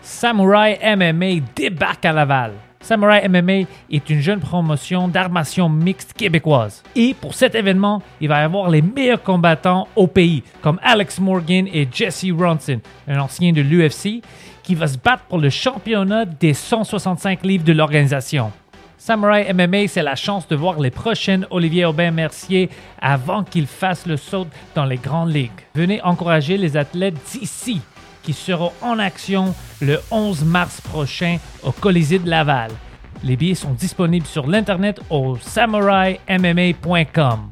Samurai MMA débarque à Laval. Samurai MMA est une jeune promotion d'armation mixte québécoise. Et pour cet événement, il va y avoir les meilleurs combattants au pays, comme Alex Morgan et Jesse Ronson, un ancien de l'UFC, qui va se battre pour le championnat des 165 livres de l'organisation. Samurai MMA, c'est la chance de voir les prochaines Olivier Aubin-Mercier avant qu'ils fassent le saut dans les grandes ligues. Venez encourager les athlètes d'ici qui seront en action le 11 mars prochain au Colisée de Laval. Les billets sont disponibles sur l'internet au samurai-mma.com.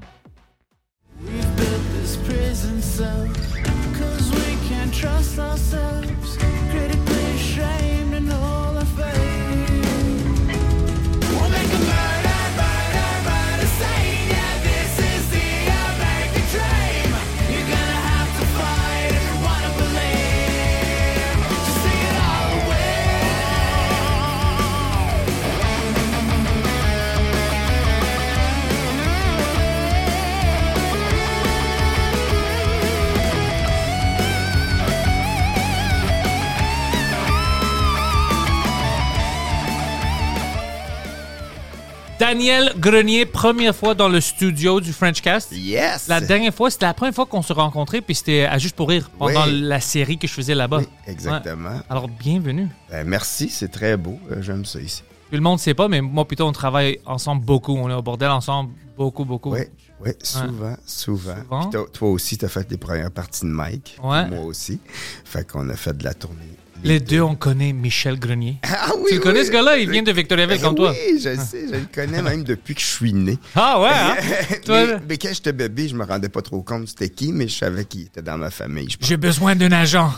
Daniel Grenier, première fois dans le studio du Frenchcast. Yes! La dernière fois, c'était la première fois qu'on se rencontrait, puis c'était à Juste pour rire, pendant Oui. la série que je faisais là-bas. Oui, exactement. Ouais. Alors, bienvenue. Ben, merci, c'est très beau. Euh, J'aime ça ici. Tout le monde ne sait pas, mais moi, plutôt, on travaille ensemble beaucoup. On est au bordel ensemble beaucoup, beaucoup. Oui, oui, souvent, souvent. Souvent. Puis toi, toi aussi, tu as fait les premières parties de Mike. Ouais. Moi aussi. Fait qu'on a fait de la tournée. Les deux, on connaît Michel Grenier. Ah oui, Tu le connais, oui. ce gars-là? Il vient de Victoriaville Ben comme toi. Oui, je sais, je le connais même depuis que je suis né. Ah ouais, hein? Toi, mais, mais quand j'étais bébé, je me rendais pas trop compte c'était qui, mais je savais qu'il était dans ma famille. J'ai besoin d'un agent.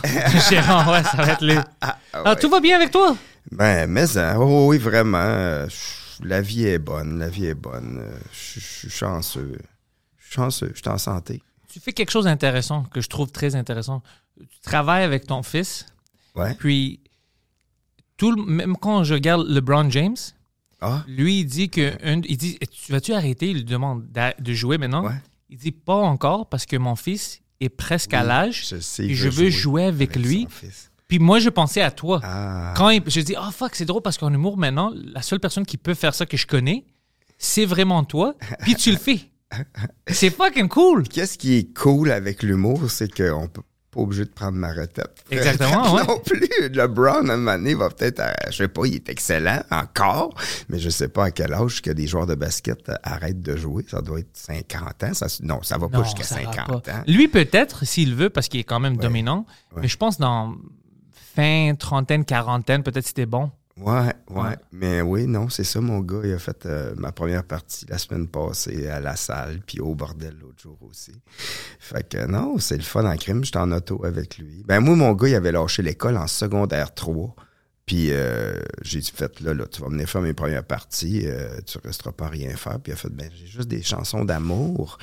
Gérant, ouais, ça va être lui. Ah, Ah, ouais. tout va bien avec toi? Ben, mais hein, oh, oui, vraiment. euh, la vie est bonne, la vie est bonne. euh, je suis chanceux. Chanceux, je suis en santé. Tu fais quelque chose d'intéressant que je trouve très intéressant. Tu travailles avec ton fils, Ouais. puis tout le- même quand je regarde LeBron James, Ah, lui, il dit que un- il dit tu vas-tu arrêter? Il lui demande de jouer maintenant. Ouais. Il dit pas encore parce que mon fils est presque à l'âge. je sais, puis je veux jouer jouer avec, lui. Puis moi, je pensais à toi. Ah. Quand il- je dis ah fuck, c'est drôle parce qu'en humour maintenant, la seule personne qui peut faire ça que je connais, c'est vraiment toi. Puis tu le fais. C'est fucking cool. Qu'est-ce qui est cool avec l'humour, c'est qu'on peut pas obligé de prendre ma retraite. Exactement, ouais. non plus. LeBron, à un moment donné, va peut-être, à- je sais pas, il est excellent encore, mais je sais pas à quel âge que des joueurs de basket euh, arrêtent de jouer. Ça doit être 50 ans. Ça, non, ça va pas jusqu'à ça va 50 pas. ans. Lui, peut-être, s'il veut, parce qu'il est quand même Ouais. dominant. Ouais. Mais je pense dans fin, trentaine, quarantaine, peut-être c'était bon. Ouais, ouais, Ouais. Mais oui, non, c'est ça, mon gars. Il a fait euh, ma première partie la semaine passée à la salle, puis au bordel l'autre jour aussi. Fait que non, c'est le fun en crime. J'étais en auto avec lui. Ben moi, mon gars, il avait lâché l'école en secondaire 3. Puis euh, j'ai dit, fait là, là, tu vas venir faire mes premières parties, euh, tu resteras pas à rien faire. Puis il a fait, ben j'ai juste des chansons d'amour.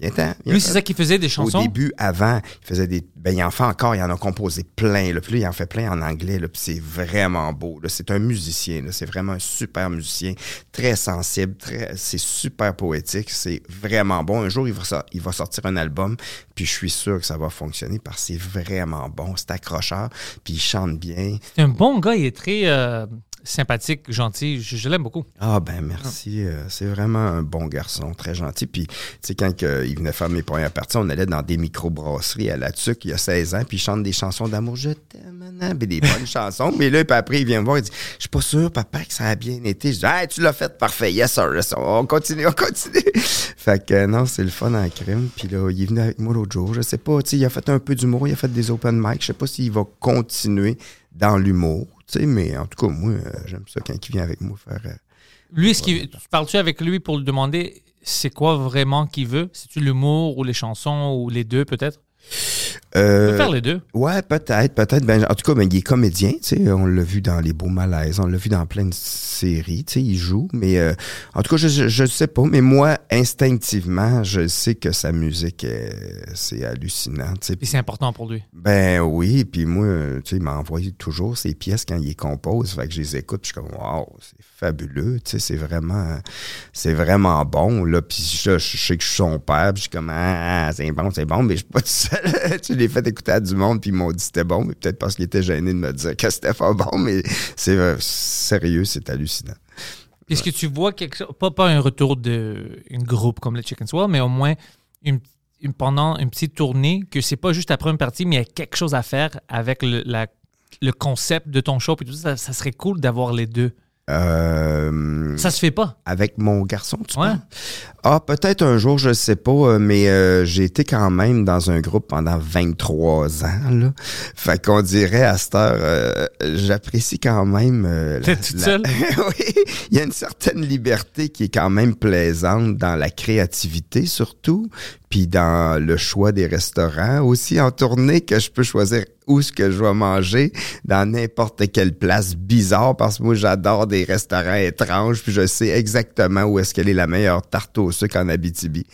Viens Lui, c'est ça qu'il faisait des Au chansons. début, avant, il faisait des. Ben, il en fait encore, il en a composé plein. Là. Puis là, il en fait plein en anglais. Là, puis c'est vraiment beau. Là. C'est un musicien. Là. C'est vraiment un super musicien. Très sensible. Très, c'est super poétique. C'est vraiment bon. Un jour, il va, il va sortir un album. Puis je suis sûr que ça va fonctionner parce que c'est vraiment bon. C'est accrocheur. Puis il chante bien. C'est un bon gars, il est très euh, sympathique, gentil. Je, je l'aime beaucoup. Ah ben merci, euh, c'est vraiment un bon garçon, très gentil. Puis tu sais quand il venait faire mes premières parties, on allait dans des microbrasseries à la Tuque, il y a 16 ans, puis il chante des chansons d'amour, je t'aime, puis des bonnes chansons. Mais là, puis après il vient me voir, il dit, je suis pas sûr papa que ça a bien été. Je dis, hey, tu l'as fait parfait, yes sir, yes, sir. on continue, on continue. fait que euh, non, c'est le fun en crime. Puis là, il est venu avec moi l'autre jour, je sais pas, tu sais, il a fait un peu d'humour, il a fait des open mic, je sais pas s'il va continuer dans l'humour. Tu sais, mais en tout cas, moi, euh, j'aime ça quand il vient avec moi faire. euh, Lui, est-ce qu'il, tu parles-tu avec lui pour lui demander c'est quoi vraiment qu'il veut? C'est-tu l'humour ou les chansons ou les deux peut-être? Euh, peut faire les deux. Ouais, peut-être, peut-être. Ben, en tout cas, ben, il est comédien, tu sais. On l'a vu dans Les Beaux Malaises, on l'a vu dans plein de séries, tu sais, il joue. Mais euh, en tout cas, je, je sais pas. Mais moi, instinctivement, je sais que sa musique, est- c'est hallucinant, tu sais. Et c'est important pour lui. Ben oui, puis moi, tu sais, il m'a envoyé toujours ses pièces quand il les compose. Fait que je les écoute, puis je suis comme, wow, c'est fabuleux, tu sais, c'est vraiment, c'est vraiment bon, là. Puis je, je sais que je suis son père, puis je suis comme, ah, c'est bon, c'est bon, mais je suis pas tout seul. l'ai fait écouter à du monde, puis ils m'ont dit que c'était bon, mais peut-être parce qu'ils étaient gênés de me dire que c'était pas bon, mais c'est euh, sérieux, c'est hallucinant. Est-ce que tu vois quelque chose, pas, pas un retour d'un groupe comme le Chicken Swell, mais au moins une, une- pendant une petite tournée, que c'est pas juste après une partie, mais il y a quelque chose à faire avec le, la- le concept de ton show. Puis tout ça, ça serait cool d'avoir les deux. Euh, Ça se fait pas. avec mon garçon, tu Ouais. penses? Ah, peut-être un jour, je sais pas, euh, mais euh, j'ai été quand même dans un groupe pendant 23 ans, là. Fait qu'on dirait à cette heure, euh, j'apprécie quand même... T'es toute seule? oui, il y a une certaine liberté qui est quand même plaisante dans la créativité, surtout, puis dans le choix des restaurants. Aussi en tournée, que je peux choisir où ce que je vais manger dans n'importe quelle place bizarre, parce que moi, j'adore des restaurants étranges, puis je sais exactement où est-ce qu'elle est la meilleure tarte au sucre en Abitibi.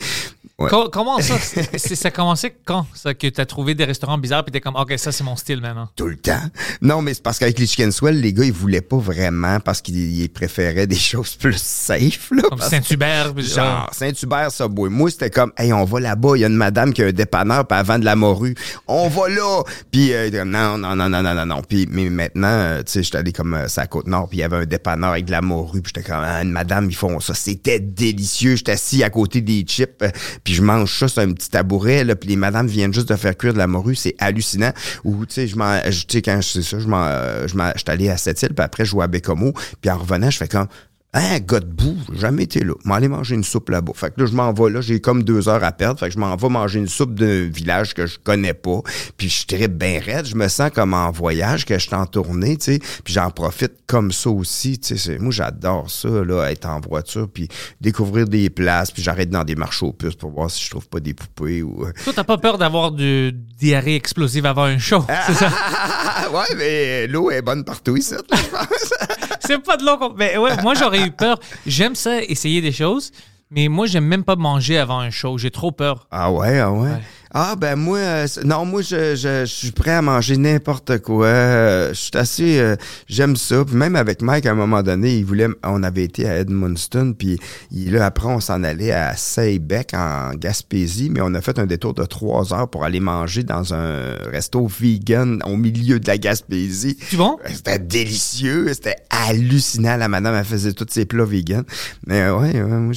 Ouais. Co- comment ça? ça a commencé quand? Ça, que tu as trouvé des restaurants bizarres puis t'es comme, OK, ça, c'est mon style maintenant? Tout le temps. Non, mais c'est parce qu'avec les Chicken Swell, les gars, ils voulaient pas vraiment parce qu'ils ils préféraient des choses plus safe, là. Comme Saint-Hubert. Genre, Saint-Hubert, Subway. Moi, c'était comme, hey, on va là-bas, il y a une madame qui a un dépanneur, puis vend de la morue. On va là! Puis, euh, non, non, non, non, non, non, non. Puis, mais maintenant, euh, tu sais, j'étais allé comme euh, ça à Côte-Nord, puis il y avait un dépanneur avec de la morue, puis j'étais comme, ah, une madame, ils font ça. C'était délicieux. J'étais assis à côté des chips, euh, puis je mange ça sur un petit tabouret, là, puis les madames viennent juste de faire cuire de la morue. C'est hallucinant. Ou, tu sais, je m'en, tu sais, quand sais ça, je m'en, euh, je m'en, allé à Sept-Îles, puis après, je jouais à Bécomo, puis en revenant, je fais comme, Hein, gars de boue, j'ai jamais été là. M'en aller manger une soupe là-bas. Fait que là, je m'en vais là, j'ai comme deux heures à perdre. Fait que je m'en vais manger une soupe d'un village que je connais pas. Puis je tripe bien raide. Je me sens comme en voyage, que je suis en tournée, tu sais. Puis j'en profite comme ça aussi, tu sais. Moi, j'adore ça, là, être en voiture, puis découvrir des places, puis j'arrête dans des marchés aux puces pour voir si je trouve pas des poupées ou... euh. Toi, t'as pas peur d'avoir du diarrhée explosive avant un show, c'est ça? ouais, mais l'eau est bonne partout ici, je pense. C'est pas de l'eau qu'on- Mais ouais, moi, j'aurais eu peur. J'aime ça, essayer des choses, mais moi, j'aime même pas manger avant un show. J'ai trop peur. Ah ouais, ah ouais? Ouais. Ah ben moi, euh, c'est- non, moi je, je, je suis prêt à manger n'importe quoi. Euh, je suis assez, euh, j'aime ça. Puis même avec Mike, à un moment donné, il voulait, on avait été à Edmundston, puis il, là après on s'en allait à Saybec en Gaspésie, mais on a fait un détour de trois heures pour aller manger dans un resto vegan au milieu de la Gaspésie. Tu bon? C'était délicieux, c'était hallucinant. La madame, elle faisait tous ses plats vegan. Mais euh, ouais, ouais, moi,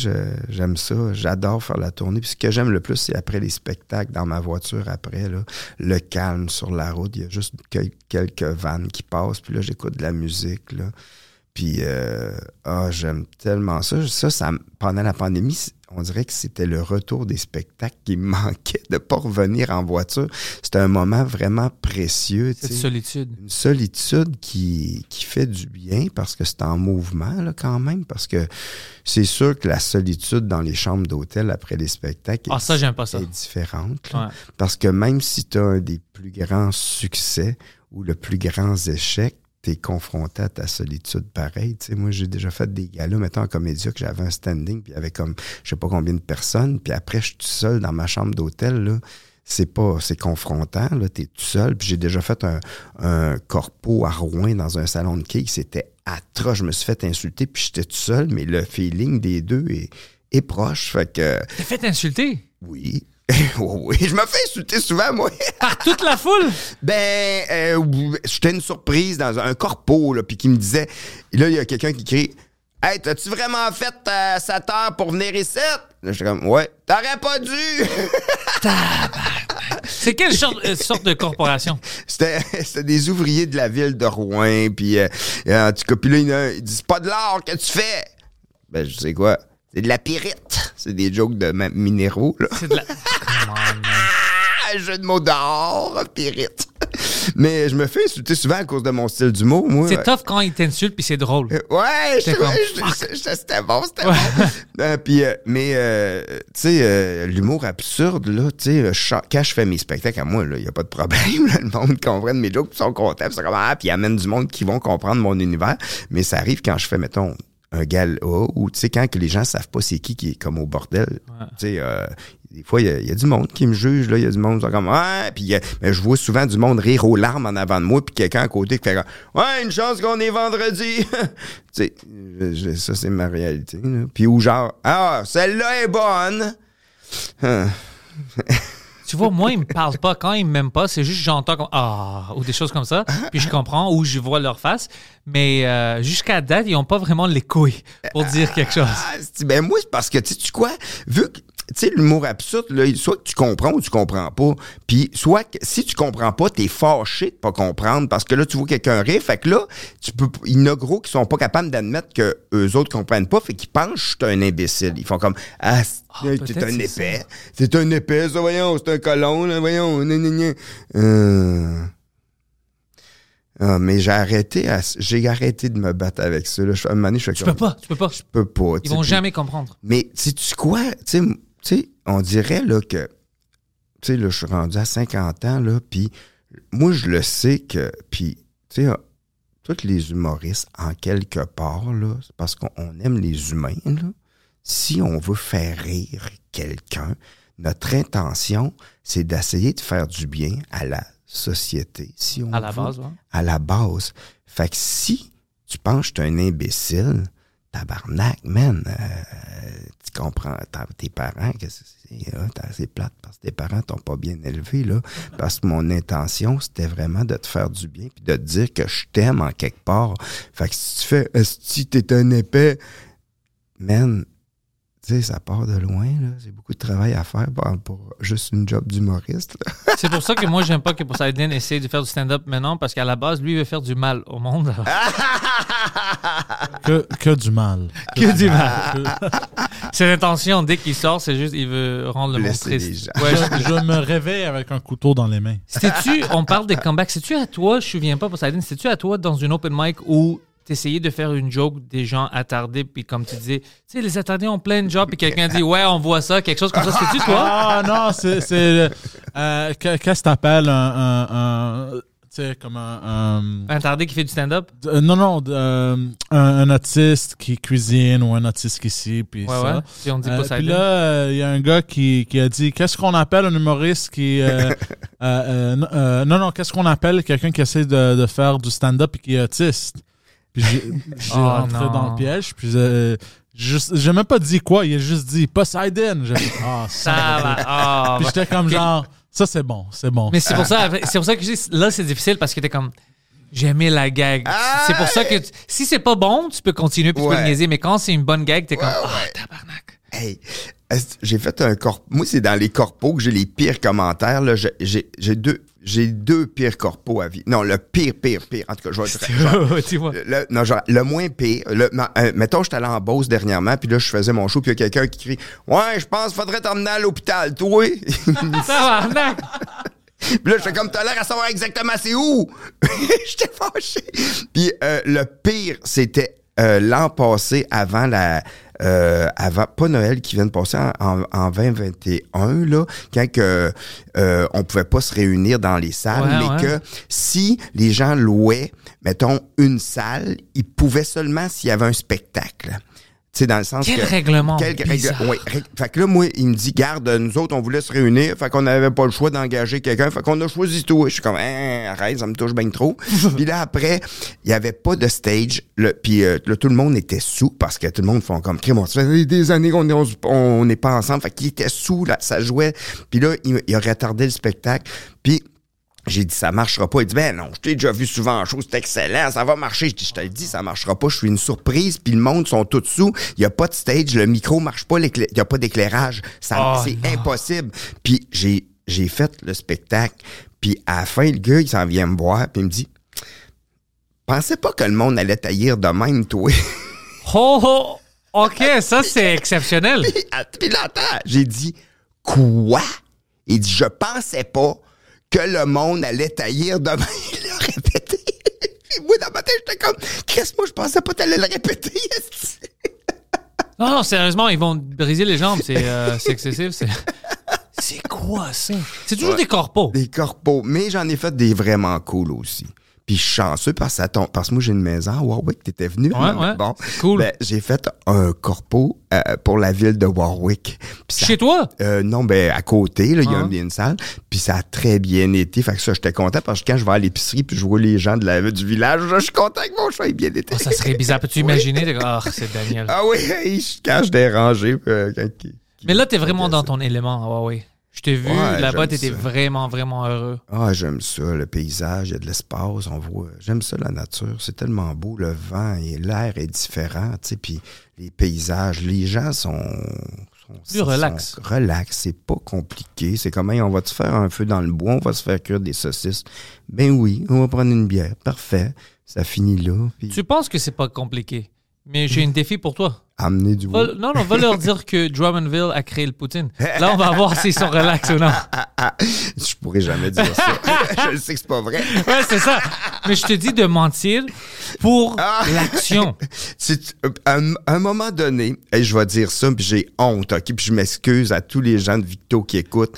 j'aime ça. J'adore faire la tournée. Puis ce que j'aime le plus, c'est après les spectacles, dans ma voiture après, le calme sur la route. Il y a juste quel- quelques vannes qui passent. Puis là, j'écoute de la musique, là. Puis, euh, ah, j'aime tellement ça. Ça, ça, pendant la pandémie, on dirait que c'était le retour des spectacles qui me manquait de pas revenir en voiture. C'était un moment vraiment précieux. Cette solitude. une solitude qui, qui fait du bien parce que c'est en mouvement là, quand même. Parce que c'est sûr que la solitude dans les chambres d'hôtel après les spectacles Ah, est, ça, j'aime pas ça. est différente. là. Ouais. Parce que même si tu as un des plus grands succès ou le plus grand échec, tu es confronté à ta solitude pareil. Tu sais, moi, j'ai déjà fait des galas, mettons, en comédia, que j'avais un standing, puis il y avait comme je sais pas combien de personnes, puis après, je suis tout seul dans ma chambre d'hôtel, là. C'est pas, c'est confrontant, là, t'es tout seul. Puis j'ai déjà fait un, un corpo à Rouen dans un salon de quai, c'était atroce. Je me suis fait insulter, puis j'étais tout seul, mais le feeling des deux est, est proche. Fait que, T'es fait insulter? Oui. oui, je me fais insulter souvent, moi. par toute la foule? Ben, euh, j'étais une surprise dans un corpo, là, puis qui me disait, et là, il y a quelqu'un qui crie, Hey, t'as-tu vraiment fait euh, 7 heures pour venir ici? Là, j'étais comme, ouais, t'aurais pas dû! C'est quelle sorte, euh, sorte de corporation? c'était, c'était des ouvriers de la ville de Rouen, puis euh, en tout cas, puis là, il y en a un, il dit, c'est pas de l'or que tu fais! Ben, je sais quoi, c'est de la pyrite. C'est des jokes de minéraux, là. C'est de la. Come on, man. Ah, jeu de mots d'or, pyrite. Mais je me fais insulter souvent à cause de mon style d'humour, moi. C'est tough quand ils t'insultent puis c'est drôle. Euh, Ouais, je comme, c'était bon, c'était bon. Euh, puis, euh, mais, euh, tu sais, euh, l'humour absurde, là, tu sais, quand je fais mes spectacles à moi, il n'y a pas de problème. là, le monde comprend mes jokes, ils sont contents, c'est comme, ah, puis ils amènent du monde qui vont comprendre mon univers. Mais ça arrive quand je fais, mettons, un gala ou, tu sais, quand que les gens savent pas c'est qui qui est comme au bordel. Tu sais, euh, des fois, il y a- il y, a du monde qui me juge, là, il y a du monde qui comme, ouais, puis a- mais je vois souvent du monde rire aux larmes en avant de moi, puis quelqu'un à côté qui fait ouais, une chance qu'on est vendredi. tu sais, ça, c'est ma réalité. Puis ou genre, ah, celle-là est bonne. Tu vois, moi, ils me parlent pas. Quand ils m'aiment pas, c'est juste j'entends comme Ah ou des choses comme ça. Puis je comprends ou je vois leur face. Mais euh, jusqu'à date, ils ont pas vraiment les couilles pour dire quelque chose. Ah, ben moi, c'est parce que, tu sais, quoi, vu que, sais, l'humour absurde, là, soit que tu comprends ou tu comprends pas. Puis, soit que si tu comprends pas, t'es fâché de pas comprendre parce que là, tu vois quelqu'un rire. Fait que là, tu peux, il y en a gros qui sont pas capables d'admettre que eux autres comprennent pas. Fait qu'ils pensent que je suis un imbécile. Ils font comme, ah, c'est- t'es un épais. C'est un épais, ça, voyons, c'est un colon, là, voyons, gna, gna, gna. Euh... Ah, mais j'ai arrêté, à- j'ai arrêté de me battre avec ça. Là. Je, à un moment donné, je fais Tu comme, peux pas, tu peux pas. Je peux pas. tu Ils sais, vont puis- jamais comprendre. mais sais-tu quoi? Tu sais, tu sais, on dirait là que. Tu sais, là, je suis rendu à 50 ans, là, puis moi, je le sais que. Puis, tu sais, tous les humoristes, en quelque part, là, c'est parce qu'on on aime les humains, là. Si on veut faire rire quelqu'un, notre intention, c'est d'essayer de faire du bien à la société. Si on À la veut base, ouais. à la base. Fait que si tu penses que je suis un imbécile, tabarnak, man, euh, tu comprends, tes parents, que c'est, t'as- c'est plate parce que tes parents t'ont pas bien élevé, là. Parce que mon intention, c'était vraiment de te faire du bien puis de te dire que je t'aime en quelque part. Fait que si tu fais, si t'es un épais, man, tu sais, ça part de loin, là. C'est beaucoup de travail à faire pour, pour juste une job d'humoriste. C'est pour ça que moi, j'aime pas que Poseidon essaie de faire du stand-up maintenant, parce qu'à la base, lui, il veut faire du mal au monde. Que, que du mal. que du mal. C'est l'intention, dès qu'il sort, c'est juste, il veut rendre le monde triste. Ouais, Je, je me réveille avec un couteau dans les mains. C'était-tu, on parle des comebacks, c'est-tu à toi, je me souviens pas, Poseidon, c'était-tu à toi dans une open mic où t'essayais de faire une joke des gens attardés, puis comme tu disais, tu sais, les attardés ont plein de jobs, puis quelqu'un dit, ouais, on voit ça, quelque chose comme ça, c'était-tu toi? Ah non, c'est. c'est, euh, que- Qu'est-ce que t'appelles un. un, un- tu sais, comme un. un- qui fait du stand-up? euh, non, non, euh, un, un autiste qui cuisine ou un autiste qui ici, puis Ouais, ça. ouais. Puis on dit Euh, Poseidon. puis là, il y a un gars qui, qui a dit Qu'est-ce qu'on appelle un humoriste qui. non, non, non, qu'est-ce qu'on appelle quelqu'un qui essaie de, de faire du stand-up et qui est autiste? Puis j'ai j'ai Oh, rentré non. dans le piège, puis euh, j'ai même pas dit quoi, il a juste dit Poseidon. J'ai Ah, ça ça. va. Ah, Puis j'étais comme genre Ça, c'est bon, c'est bon. Mais c'est pour ça, c'est pour ça que je dis, là, c'est difficile parce que t'es comme, j'aimais la gag. Ah, c'est pour ça que, tu- si c'est pas bon, tu peux continuer puis tu peux Ouais. le niaiser, mais quand c'est une bonne gag, t'es comme, Ouais, ah, ouais. tabarnak. Hey, j'ai fait un corps. Moi, c'est dans les corpos que j'ai les pires commentaires. Là. J'ai, j'ai- j'ai deux, j'ai deux pires corpos à vie. Non, le pire, pire, pire. En tout cas, je vais être- genre, tu vois. le, non, genre, le moins pire. Le, euh, mettons, j'étais allé en Beauce dernièrement, puis là, je faisais mon show, puis il y a quelqu'un qui crie Ouais, je pense qu'il faudrait t'emmener à l'hôpital, toi. Tabarnak. Puis là, j'étais comme, t'as l'air à savoir exactement c'est où. j'étais fâché. Puis euh, le pire, c'était euh, l'an passé, avant la... euh, avant, pas Noël qui vient de passer en, en, en 2021, là, quand que, euh, on pouvait pas se réunir dans les salles, Ouais, mais ouais. que si les gens louaient, mettons, une salle, ils pouvaient seulement s'il y avait un spectacle. Sais, dans le sens Quel que... règlement Quel bizarre. règle- ouais, règle- Fait que là, moi, il me dit, garde, nous autres, on voulait se réunir, fait qu'on n'avait pas le choix d'engager quelqu'un, fait qu'on a choisi toi. Je suis comme, Hein, arrête, ça me touche bien trop. puis là, après, il y avait pas de stage, le, puis euh, là, tout le monde était sous, parce que tout le monde font comme, crime, ça fait des années qu'on on- on n'est pas ensemble, fait qu'il était sous, là, ça jouait. Puis là, il, il a retardé le spectacle, puis j'ai dit, ça marchera pas. Il dit, ben non, je t'ai déjà vu souvent en show, c'est excellent, ça va marcher. Je dis, je te le dis, ça marchera pas, je suis une surprise, puis le monde sont tous sous. Il y a pas de stage, le micro marche pas, il y a pas d'éclairage. Ça, Oh, c'est impossible. Puis j'ai, j'ai fait le spectacle, puis à la fin, le gars, il s'en vient me voir, puis il me dit, pensais pas que le monde allait taillir de même, toi? Oh, oh, OK, ça, c'est exceptionnel. Puis, puis j'ai dit, quoi? Il dit, je pensais pas que le monde allait taillir demain. Il l'a répété. Puis moi, dans ma tête, j'étais comme, Chris, moi, je pensais pas que t'allais le répéter. Non, non, sérieusement, ils vont briser les jambes. C'est euh, c'est excessif. C'est c'est quoi ça? C'est toujours des corpos. Des corpos. Mais j'en ai fait des vraiment cool aussi. Puis je suis chanceux parce que, ça tombe- parce que moi, j'ai une maison à Warwick. T'étais venu. Ouais, hein? ouais. Bon. Cool. Ben, j'ai fait un corpo euh, pour la ville de Warwick. Ça- Chez toi? Euh, non, ben à côté, il y a Ah. une salle. Puis ça a très bien été. Fait que ça, j'étais content parce que quand je vais à l'épicerie puis je vois les gens de la, du village, je suis content que mon chat ait bien été. Oh, ça serait bizarre. Peux-tu imaginer? Ah, c'est Daniel. Ah oui, quand je dérangé. euh, quand Mais là, t'es vraiment dans ton élément. Ouais, ouais. Je t'ai vu Ouais, là-bas, t'étais vraiment, vraiment heureux. Ah, j'aime ça, le paysage, il y a de l'espace, on voit. J'aime ça, la nature. C'est tellement beau, le vent et l'air est différent, tu sais, puis les paysages, les gens sont. sont Plus relax. sont relax, c'est pas compliqué. C'est comme, hey, on va te faire un feu dans le bois, on va se faire cuire des saucisses? Ben oui, on va prendre une bière. Parfait. Ça finit là. Tu penses que c'est pas compliqué, mais j'ai un défi pour toi. amener du bois. Va- non, non, va leur dire que Drummondville a créé le Poutine. Là, on va voir s'ils sont relax ou non. Je pourrais jamais dire ça. je sais que c'est pas vrai. Ouais, c'est ça. Mais je te dis de mentir pour Ah. l'action. À un, à un moment donné, et je vais dire ça, puis j'ai honte, ok, puis je m'excuse à tous les gens de Victo qui écoutent.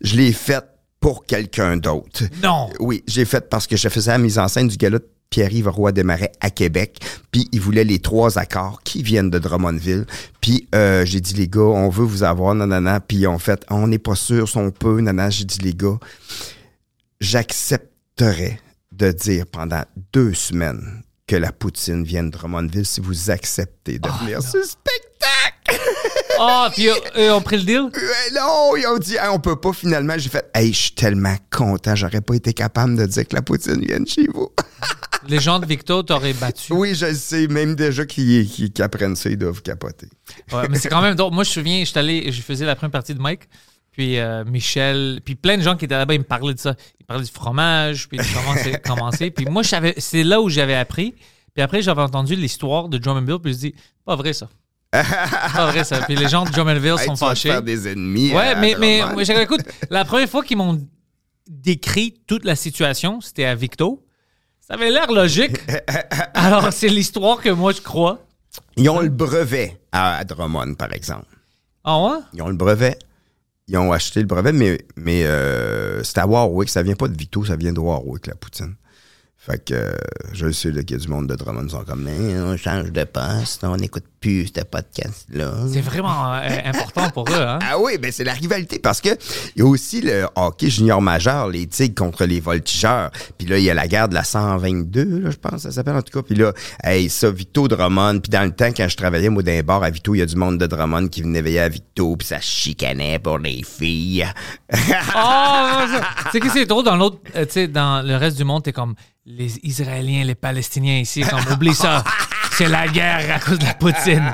Je l'ai fait pour quelqu'un d'autre. Non. Oui, j'ai fait parce que je faisais la mise en scène du gala de Pierre-Yves Roy Desmarais à Québec, puis il voulait les trois accords qui viennent de Drummondville. Puis euh, j'ai dit les gars, on veut vous avoir, nanana, puis ont fait, on n'est pas sûr si on peut, nanana. J'ai dit les gars, j'accepterais de dire pendant deux semaines que la poutine vienne de Drummondville si vous acceptez de venir sur le spectacle. Ah, puis eux, eux ont pris le deal? Euh, non, ils ont dit, Hey, on peut pas finalement. J'ai fait, hey, je suis tellement content, j'aurais pas été capable de dire que la poutine vienne chez vous. Les gens de Victo t'auraient battu. oui, je sais, même déjà qui, qui, qui apprennent ça, ils doivent capoter. Ouais, mais c'est quand même drôle. Moi, je me souviens, je suis allé, je faisais la première partie de Mike, puis euh, Michel, puis plein de gens qui étaient là-bas, ils me parlaient de ça. Ils parlaient du fromage, puis de comment c'est commencé. Puis moi, c'est là où j'avais appris. Puis après, j'avais entendu l'histoire de Drummondville, puis je dis, pas vrai ça. Pas vrai ça. Puis les gens de Drummondville Hey, sont tu vas fâchés. faire des ennemis. Ouais, à mais, mais écoute, la première fois qu'ils m'ont décrit toute la situation, c'était à Victo. Ça avait l'air logique. Alors, c'est l'histoire que moi, je crois. Ils ont le brevet à, Drummond, par exemple. Ah ouais? Ils ont le brevet. Ils ont acheté le brevet, mais, mais euh, c'est à Warwick. Ça vient pas de Vito, ça vient de Warwick, la poutine. Fait que euh, je sais qu'il y a du monde de Drummond qui sont comme Mais on change de poste, on n'écoute plus ce podcast-là. C'est vraiment euh, important pour eux, hein? Ah oui, ben c'est la rivalité parce que il y a aussi le hockey junior majeur, les Tigres contre les Voltigeurs. Puis là, il y a la guerre de la 122, là, je pense, ça s'appelle en tout cas. Puis là, hey, ça, Vito Drummond. Puis dans le temps, quand je travaillais, moi, d'un bar à Vito, il y a du monde de Drummond qui venait veiller à Vito, puis ça chicanait pour les filles. Oh, c'est que c'est drôle dans l'autre, euh, tu sais, dans le reste du monde, t'es comme les Israéliens, les Palestiniens ici, comme oublie ça. C'est la guerre à cause de la poutine.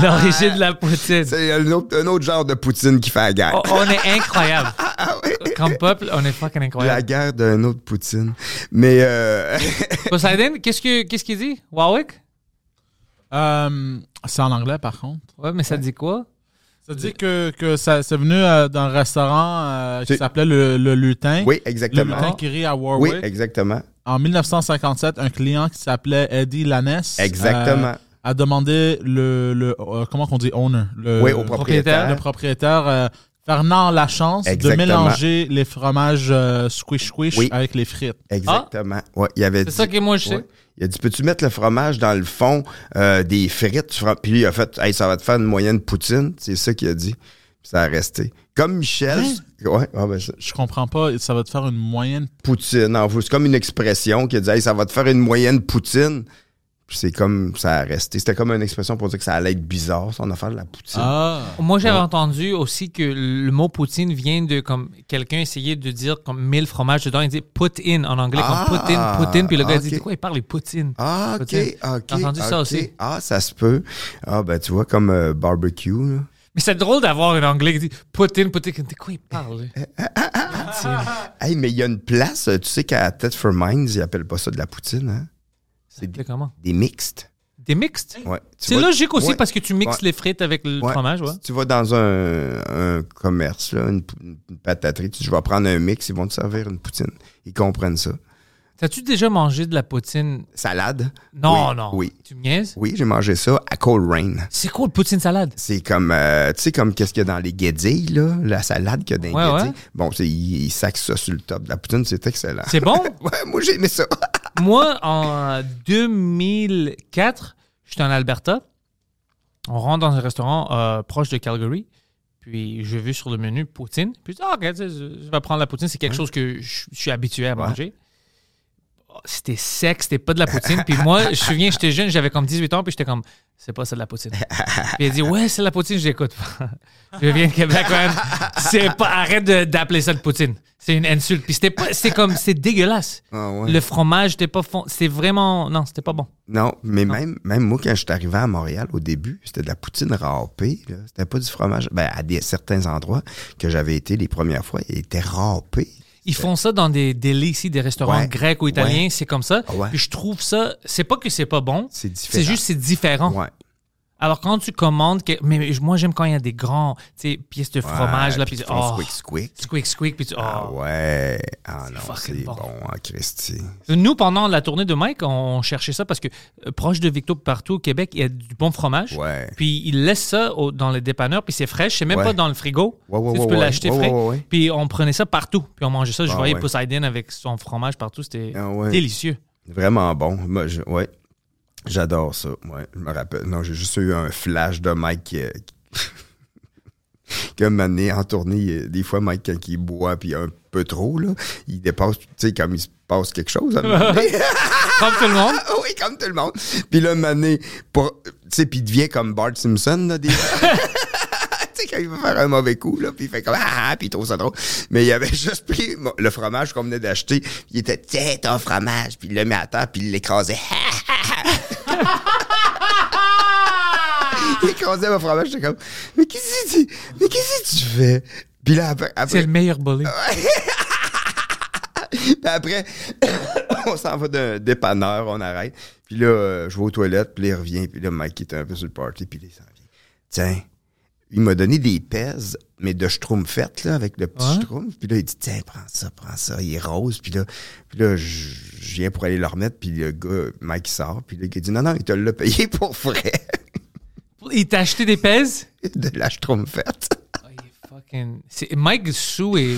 L'origine de la poutine. c'est un autre, un autre genre de poutine qui fait la guerre. Oh, on est incroyable. Ah oui. Comme peuple, on est fucking La incroyable. guerre d'un autre poutine. Mais euh, Poseidon, qu'est-ce que qu'est-ce qu'il dit? Warwick? Euh, c'est en anglais, par contre. Ouais, mais ça dit quoi? Ça dit que, que ça c'est venu euh, d'un restaurant euh, qui s'appelait le, le Lutin. oui, Le exactement. Lutin qui rit à Oui, Warwick. exactement. En 1957, un client qui s'appelait Eddie Lanès Exactement. euh, a demandé le, le euh, comment qu'on dit owner le, oui, au propriétaire. propriétaire. le propriétaire euh, Fernand Lachance de Exactement. mélanger les fromages euh, squish squish Oui. avec les frites. Exactement. Ouais, il avait C'est dit- ça que moi je sais. Il a dit Peux-tu mettre le fromage dans le fond euh, des frites? Puis lui, il a fait Hey, ça va te faire une moyenne poutine. C'est ça qu'il a dit. Ça a resté. Comme Michel. Ouais, ah ben, ça- Je comprends pas, ça va te faire une moyenne. poutine. C'est comme une expression qui a dit Hey, ça va te faire une moyenne poutine. Puis c'est comme ça a resté. C'était comme une expression pour dire que ça allait être bizarre, son affaire de la poutine. Ah. Moi, j'avais entendu aussi que le mot poutine vient de comme quelqu'un essayait de dire comme mille fromages dedans. Il dit put in en anglais, Ah, comme poutine, poutine. Puis le gars il dit de quoi il parle, les poutines? Ah, ok, Poutine. ok. J'ai entendu ça aussi. Ah, ça se peut. Ah, ben, tu vois, comme euh, barbecue, là. Mais c'est drôle d'avoir un anglais qui dit poutine, poutine. De quoi il parle? Hey, mais il y a une place, tu sais qu'à Thetford Mines, ils appellent pas ça de la poutine, hein? C'est comment? Des mixtes. Des mixtes? Ouais. C'est logique aussi ouais, parce que tu mixes ouais. les frites avec le fromage, ouais. Si tu vas dans un, un commerce, là, une, une pataterie, tu dis, je vais prendre un mix, ils vont te servir une poutine. Ils comprennent ça. T'as-tu déjà mangé de la poutine? Salade? Non, Oui, non. Oui. Tu me niaises? Oui, j'ai mangé ça à Cold Rain. C'est quoi le poutine salade? C'est comme, euh, tu sais, comme qu'est-ce qu'il y a dans les guédilles, là, la salade qu'il y a dans les Ouais. Bon, ils, sacent ça sur le top de la poutine, c'est excellent. C'est bon? ouais, moi j'ai aimé ça. Moi, en 2004, j'étais en Alberta. On rentre dans un restaurant euh, proche de Calgary. Puis, je vu sur le menu poutine. Puis, je dis, ah, sais, je vais prendre la poutine. C'est quelque chose que je suis habitué à manger. C'était sec, c'était pas de la poutine. Puis moi, je me souviens, j'étais jeune, j'avais comme 18 ans, puis j'étais comme, c'est pas ça de la poutine. Puis il a dit, ouais, c'est de la poutine, pas. Je viens de Québec, man. C'est pas, arrête d'appeler ça de poutine. C'est une insulte. Puis c'était pas, c'est comme, c'est dégueulasse. Ah ouais. Le fromage n'était pas fond. C'est vraiment. Non, c'était pas bon. Non, mais Même, même moi, quand je suis arrivé à Montréal au début, c'était de la poutine râpée. là. C'était pas du fromage. Ben, à des, certains endroits que j'avais été les premières fois, il était râpé. Ils font ça dans des délais ici, des restaurants Ouais. grecs ou italiens, Ouais. c'est comme ça. Ouais. Puis je trouve ça. C'est pas que c'est pas bon. C'est juste c'est différent. Alors quand tu commandes. que- Mais moi, j'aime quand il y a des grands tu sais, pièces de fromage. Ouais, là, puis tu- oh, squick squick. squeak, squeak. Puis tu- Ah oh. ouais. Ah non, c'est bon. bon, hein, Christy. Nous, pendant la tournée de Mike, on cherchait ça parce que euh, proche de Victo, partout au Québec, il y a du bon fromage. Ouais. Puis ils laissent ça au- dans les dépanneurs, puis c'est fraîche. C'est même Ouais. pas dans le frigo. Ouais, ouais, Tu sais, tu peux l'acheter frais. Puis on prenait ça partout. Puis on mangeait ça. Je Ah, voyais. Poseidon avec son fromage partout. C'était Ah délicieux. Vraiment bon. Moi, je- ouais. J'adore ça. Ouais, je me rappelle. Non, j'ai juste eu un flash de Mike qui. Comme année en tournée, des fois, Mike, quand il boit puis un peu trop, là, il dépasse, tu sais, comme il se passe quelque chose. à. Comme tout le monde. Ah oui, comme tout le monde. Puis là, Mané, tu sais, puis il devient comme Bart Simpson, là, des Tu sais, quand il veut faire un mauvais coup, là, puis il fait comme Ah, puis il trouve ça drôle. Mais il avait juste pris le fromage qu'on venait d'acheter. Il était Tiens, ton fromage, puis il le met à terre, puis il l'écrasait. il écrasait mon fromage, j'étais comme Mais qu'est-ce que tu, mais qu'est-ce que tu fais? Puis là, après, C'est le meilleur bully. puis après, on s'en va d'un dépanneur, on arrête. Puis là, euh, je vais aux toilettes, puis là, il revient. Puis là, Mike était un peu sur le party, puis là, il s'en vient. Tiens, il m'a donné des pèses, mais de schtroumpfette, là, avec le petit Ouais. schtroumpf. Puis là, il dit, tiens, prends ça, prends ça. Il est rose. Puis là, puis là je viens pour aller le remettre. Puis le gars, Mike, il sort. Puis le gars, il dit, non, non, il te l'a payé pour frais Il t'a acheté des pèses? de la schtroumpfette. Oh, il est fucking... c'est- Mike Sue est...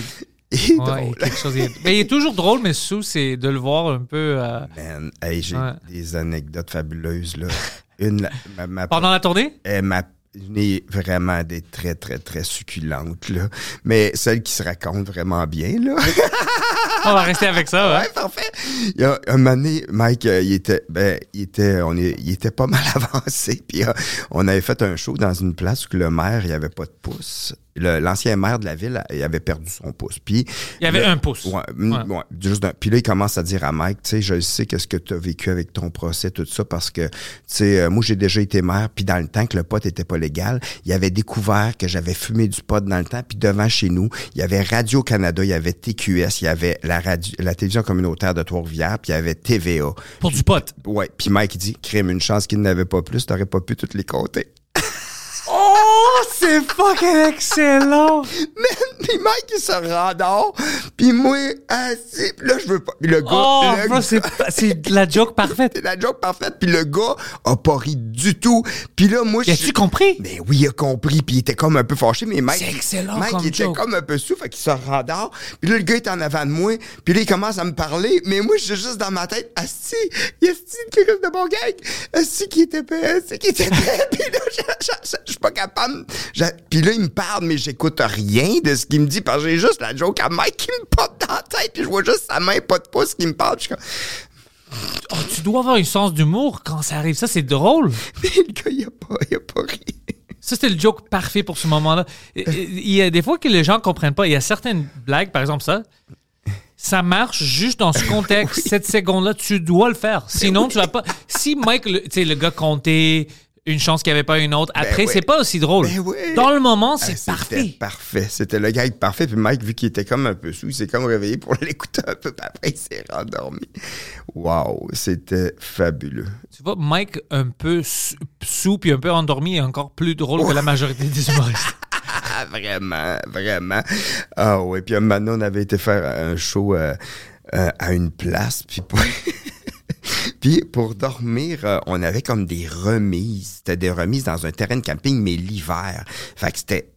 Il est Ouais, drôle. quelque chose. Mais il est toujours drôle, mais Sue, c'est de le voir un peu... euh, Man, hey, j'ai Ouais. des anecdotes fabuleuses, là. Une, la- ma, ma- Pendant la tournée? M'a j'en ai vraiment des très, très, très succulentes, là. Mais celle qui se raconte vraiment bien, là. On va rester avec ça, ouais. ouais, parfait. Il y a un moment donné, Mike, euh, il était, ben, il était, on est, il était pas mal avancé. Puis euh, on avait fait un show dans une place où le maire, il avait pas de pouce. L'ancien maire de la ville, il avait perdu son pouce. Puis Il y avait le- un pouce. Ouais, Ouais. ouais, juste d'un- Puis là, il commence à dire à Mike, tu sais, je sais qu'est-ce que tu as vécu avec ton procès, tout ça, parce que, tu sais, euh, moi, j'ai déjà été maire, puis dans le temps que le pot était pas légal, il avait découvert que j'avais fumé du pot dans le temps, puis devant chez nous, il y avait Radio-Canada, il y avait TQS, il y avait la radio, la télévision communautaire de Trois-Rivières, puis il y avait TVA. Pour du pot. Ouais, puis Mike il dit, crème, une chance qu'il n'avait pas plus, t'aurais pas pu toutes les compter. C'est fucking excellent! Puis Mike, il se rendort, puis moi, assis, puis là, je veux pas. Puis le gars, Oh, le bro, c'est la joke parfaite. C'est la joke parfaite. Puis le gars a pas ri du tout. Puis là, moi, je As-tu compris? Mais oui, il a compris. Puis il était comme un peu fâché. Mais Mike, C'est excellent Mike, comme il était joke. comme un peu sous. Fait qu'il se rendort. Puis là, le gars est en avant de moi. Puis là, il commence à me parler. Mais moi, je suis juste dans ma tête. Asti, il y a Asti quelque chose de bon gag. Asti qui était paix. Asti qui était paix. Puis là, je suis pas capable. Puis là, il me parle, mais j'écoute rien de ce qu'il me dit. Parce que j'ai juste la joke à Mike qui me pop dans la tête. Puis je vois juste sa main, pas de pouce, qui me parle. Puis je suis comme, Oh, tu dois avoir un sens d'humour quand ça arrive. Ça, c'est drôle. mais le gars, il a pas, il a pas ri. Ça, c'était le joke parfait pour ce moment-là. Il y a des fois que les gens comprennent pas. Il y a certaines blagues, par exemple ça. Ça marche juste dans ce contexte. Cette seconde-là, tu dois le faire. Sinon, tu vas pas. Si Mike, tu sais, le gars comptait une chance qu'il n'y avait pas une autre, après, oui. c'est pas aussi drôle. Ben oui. Dans le moment, Ah, c'est parfait. Parfait. C'était le gag parfait. Puis Mike, vu qu'il était comme un peu sous, il s'est comme réveillé pour l'écouter un peu. Puis après, il s'est rendormi. Wow, c'était fabuleux. Tu vois, Mike, un peu sou- sous puis un peu endormi, est encore plus drôle que la majorité des humoristes. Vraiment, vraiment. Ah oui, puis un moment donné, on avait été faire un show euh, euh, à une place, puis. Puis pour dormir, euh, on avait comme des remises. C'était des remises dans un terrain de camping, mais l'hiver. Fait que c'était,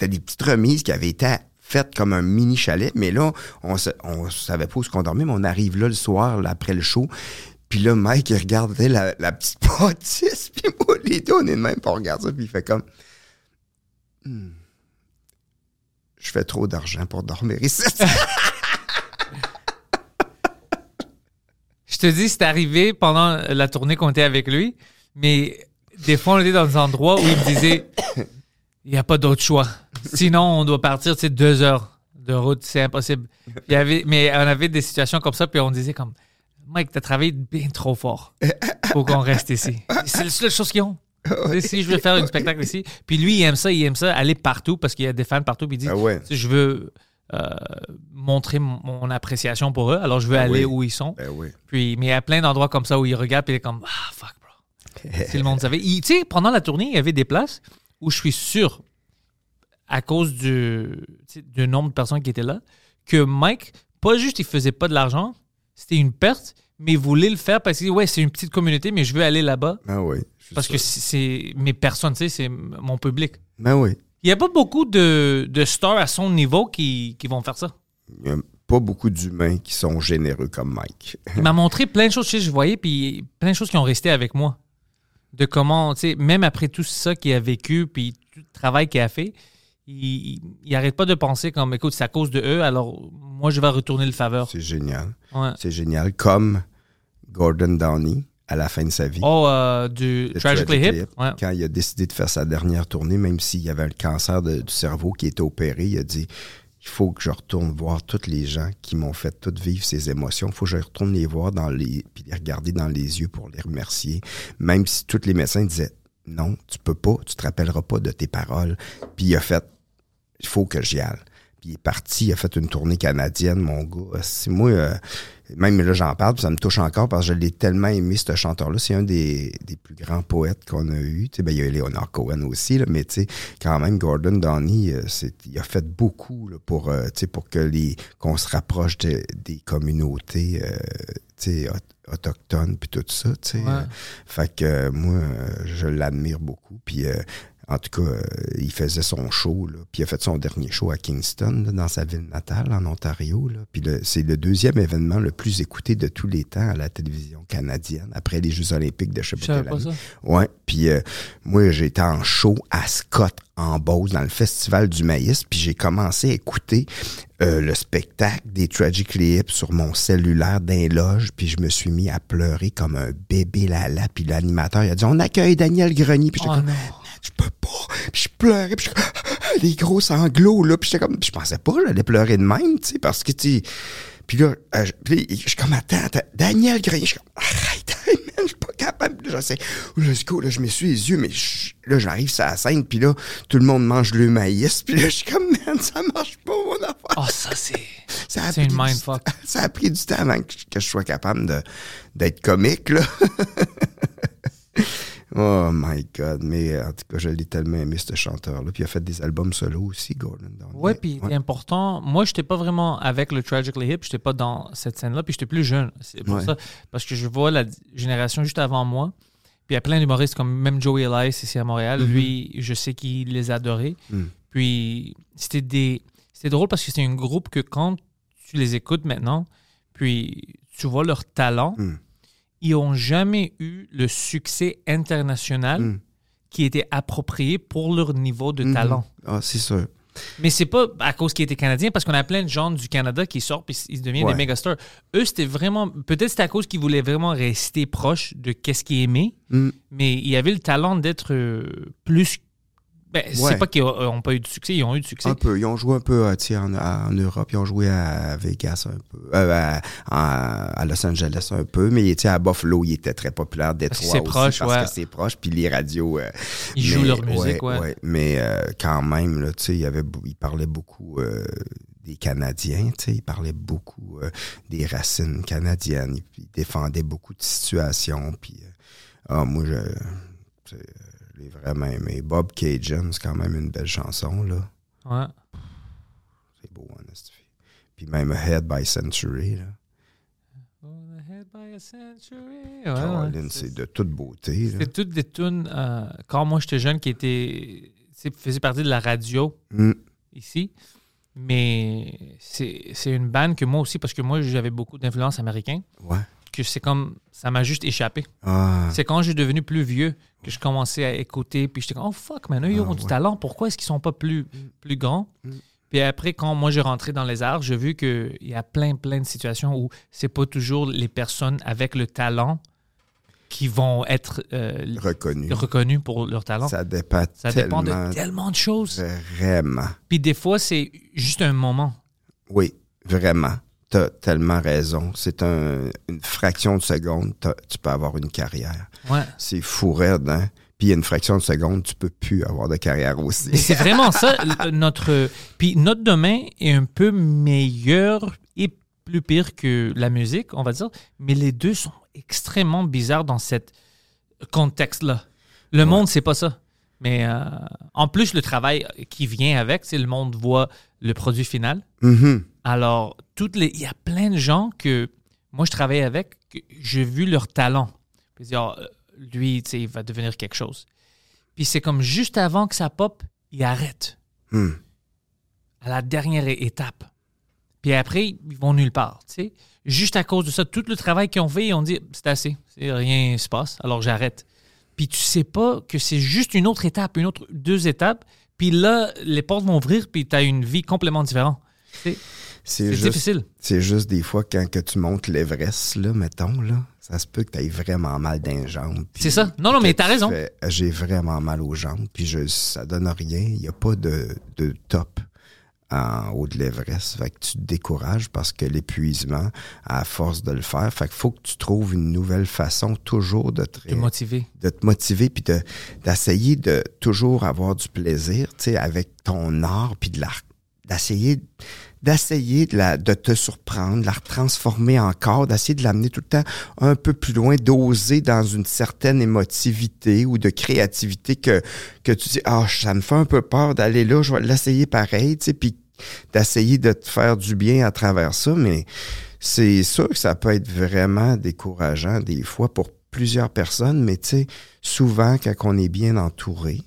des petites remises qui avaient été faites comme un mini chalet. Mais là, on, sa- on savait pas où est-ce qu'on dormait, mais on arrive là le soir, là, après le show. Puis là, Mike, il regardait la, la petite bâtisse. Puis moi, les deux, on est de même, puis on regarde ça, puis il fait comme... Hmm. Je fais trop d'argent pour dormir ici. Je te dis, c'est arrivé pendant la tournée qu'on était avec lui, mais des fois, on était dans des endroits où il me disait il n'y a pas d'autre choix. Sinon, on doit partir, tu sais, deux heures de route, c'est impossible. Il y avait, mais on avait des situations comme ça, puis on disait comme Mike, t'as travaillé bien trop fort. Faut qu'on reste ici. C'est la seule chose qu'ils ont. Si je veux faire un spectacle ici. Puis lui, il aime ça, il aime ça, aller partout parce qu'il y a des fans partout. Puis il dit Ah ouais. Je veux euh, montrer mon, appréciation pour eux, alors je veux Ah aller oui. où ils sont. ben oui. Puis, mais il y a plein d'endroits comme ça où il regarde et il est comme Ah, fuck, bro. si le monde savait. Tu sais, pendant la tournée, il y avait des places où je suis sûr, à cause du, nombre de personnes qui étaient là, que Mike, pas juste il faisait pas de l'argent, c'était une perte, mais il voulait le faire parce que ouais, c'est une petite communauté, mais je veux aller là-bas Ben oui. parce sûr. que c'est c'est mes personnes, tu sais, c'est mon public. Ben oui. Il n'y a pas beaucoup de, de stars à son niveau qui, qui vont faire ça. Il y a pas beaucoup d'humains qui sont généreux comme Mike. Il m'a montré plein de choses, sais, je voyais, puis plein de choses qui ont resté avec moi. De comment, tu sais, même après tout ça qu'il a vécu, puis tout le travail qu'il a fait, il, il, il arrête pas de penser comme, écoute, c'est à cause de eux, alors moi, je vais retourner le faveur. C'est génial. Ouais. C'est génial. Comme Gordon Downey, à la fin de sa vie. Oh, euh, du Tragically Hip? Ouais. Quand il a décidé de faire sa dernière tournée, même s'il avait le cancer de- du cerveau qui était opéré, il a dit il faut que je retourne voir tous les gens qui m'ont fait tout vivre ces émotions. Il faut que je retourne les voir dans les, puis les regarder dans les yeux pour les remercier. Même si tous les médecins disaient non, tu peux pas, tu te rappelleras pas de tes paroles. Puis il a fait il faut que j'y aille. Puis il est parti, il a fait une tournée canadienne, mon gars. C'est moi, euh, même là, j'en parle, puis ça me touche encore parce que je l'ai tellement aimé, ce chanteur-là. C'est un des, des plus grands poètes qu'on a eu. Tu sais, ben, il y a Leonard Cohen aussi, là, mais tu sais, quand même, Gordon Downey, euh, il a fait beaucoup là, pour, euh, tu sais, pour que les, qu'on se rapproche de- des communautés, euh, tu sais, aut- autochtones, puis tout ça, tu sais. Ouais. Fait que moi, je l'admire beaucoup. Puis en tout cas, euh, il faisait son show, là, puis il a fait son dernier show à Kingston, là, dans sa ville natale, en Ontario. Là. Puis le- c'est le deuxième événement le plus écouté de tous les temps à la télévision canadienne, après les Jeux olympiques de ça. Ouais, puis euh, moi j'étais en show à Scott en Beauce dans le festival du maïs, puis j'ai commencé à écouter euh, le spectacle des Tragically Hip sur mon cellulaire d'un loge, puis je me suis mis à pleurer comme un bébé lala, puis l'animateur il a dit on accueille Daniel Grenier, puis Oh. Je peux pas, puis je pleurais, puis je des gros sanglots là, puis j'étais comme je pensais pas j'allais pleurer de même, tu sais parce que tu sais, puis là, euh, je, suis comme, attends, attends, Daniel Grenier, je suis comme, arrête, man, je suis pas capable. Là, j'essaie, let's go, là, je m'essuie les yeux, mais je- là, j'arrive sur la scène, puis là, tout le monde mange le maïs, puis là, je suis comme, man, ça marche pas, mon affaire. Oh, ça, c'est. Ça a c'est une pris du Ça a pris du temps avant que, que je sois capable de, d'être comique, là. Oh my God. Mais en tout cas, je l'ai tellement aimé, ce chanteur-là. Puis il a fait des albums solo aussi, Gordon Downey. Ouais, puis c'est important. Moi, j'étais pas vraiment avec le Tragically Hip, j'étais pas dans cette scène-là, puis j'étais plus jeune. C'est pour Ouais. ça. Parce que je vois la génération juste avant moi. Puis il y a plein d'humoristes comme même Joey Elias ici à Montréal. Lui, je sais qu'il les adorait. Mhm. Puis c'était des. C'était drôle parce que c'est un groupe que quand tu les écoutes maintenant, puis tu vois leur talent, Mhm. Ils ont jamais eu le succès international Mhm. qui était approprié pour leur niveau de Mhm. talent. Ah, c'est sûr. Mais c'est pas à cause qu'ils étaient canadiens, parce qu'on a plein de gens du Canada qui sortent puis ils deviennent Ouais. des mégastars. Eux, c'était vraiment. Peut-être c'était à cause qu'ils voulaient vraiment rester proches de qu'est-ce qu'ils aimaient, Mm. mais ils avaient le talent d'être euh, plus. Ben, Ouais. c'est pas qu'ils n'ont pas eu de succès, ils ont eu du succès. Un peu. Ils ont joué un peu euh, en, en Europe. Ils ont joué à Vegas un peu. Euh, à, Los Angeles un peu. Mais à Buffalo, il était très populaire. Détroit que c'est proche, parce ouais. que c'est proche. Puis les radios... euh, Ils jouent mais- leur musique, ouais. Mais euh, quand même, là, il, y avait, beau- il parlait beaucoup euh, des Canadiens. Il parlait beaucoup euh, des racines canadiennes. Il, il défendait beaucoup de situations. Puis, euh, ah, moi, je, euh, je l'ai vraiment aimé. Bob Cajun, c'est quand même une belle chanson, là. Ouais. C'est beau, hein. Puis même Head by Century, là. Ouais, Caroline, c'est de toute beauté. là. C'est toutes des tunes, euh, quand moi j'étais jeune, qui sais, faisaient partie de la radio Mm. ici. Mais c'est c'est une bande que moi aussi, parce que moi j'avais beaucoup d'influence américaine, Ouais. Que c'est comme. Ça m'a juste échappé. Ah, C'est quand j'ai devenu plus vieux que je commençais à écouter, puis j'étais comme, oh fuck, man, eux, ils Ah, ont du ouais. talent, pourquoi est-ce qu'ils sont pas plus, plus grands? Mm. Puis après, quand moi j'ai rentré dans les arts, j'ai vu qu'il y a plein, plein de situations où c'est pas toujours les personnes avec le talent qui vont être euh, reconnu. reconnues pour leur talent. Ça, Ça dépend dépend tellement, de tellement de choses. Vraiment. Puis des fois, c'est juste un moment. Oui, vraiment. T'as tellement raison. C'est un- une fraction de seconde, tu peux avoir une carrière. Ouais. C'est fou raide, hein? Puis une fraction de seconde, tu peux plus avoir de carrière aussi. C'est vraiment ça, l- notre. Puis notre domaine est un peu meilleur et plus pire que la musique, on va dire. Mais les deux sont extrêmement bizarres dans cet contexte-là. Le monde, c'est pas ça. Mais euh, en plus, le travail qui vient avec, c'est le monde voit le produit final. Mhm. Alors, toutes les, il y a plein de gens que moi je travaille avec, que j'ai vu leur talent. Puis Ah, lui, il va devenir quelque chose. Puis c'est comme juste avant que ça pop, il arrête Hmm. à la dernière étape. Puis après, ils vont nulle part. Juste à cause de ça, tout le travail qu'ils ont fait, ils ont dit c'est assez, rien se passe, alors j'arrête. Puis tu sais pas que c'est juste une autre étape, une autre deux étapes. Puis là, les portes vont ouvrir, puis tu as une vie complètement différente. C'est difficile. c'est juste des fois quand que tu montes l'Everest, là, mettons, là, ça se peut que tu aies vraiment mal jambes. puis C'est ça. Non, non, mais t'as tu raison. J'ai vraiment mal aux jambes, puis je, ça donne rien. Il n'y a pas de, de top en haut de l'Everest. Fait que tu te décourages parce que l'épuisement, à force de le faire, fait qu'il faut que tu trouves une nouvelle façon toujours de te, te motiver. de te motiver puis de- d'essayer de toujours avoir du plaisir, tu sais, avec ton art puis de la d'essayer d'essayer de, te surprendre, de la transformer encore, d'essayer de l'amener tout le temps un peu plus loin, d'oser dans une certaine émotivité ou de créativité que, que tu dis, ah, ça me fait un peu peur d'aller là, je vais l'essayer pareil, tu sais, puis d'essayer de te faire du bien à travers ça, mais c'est sûr que ça peut être vraiment décourageant des fois pour plusieurs personnes, mais tu sais, souvent, quand on est bien entouré,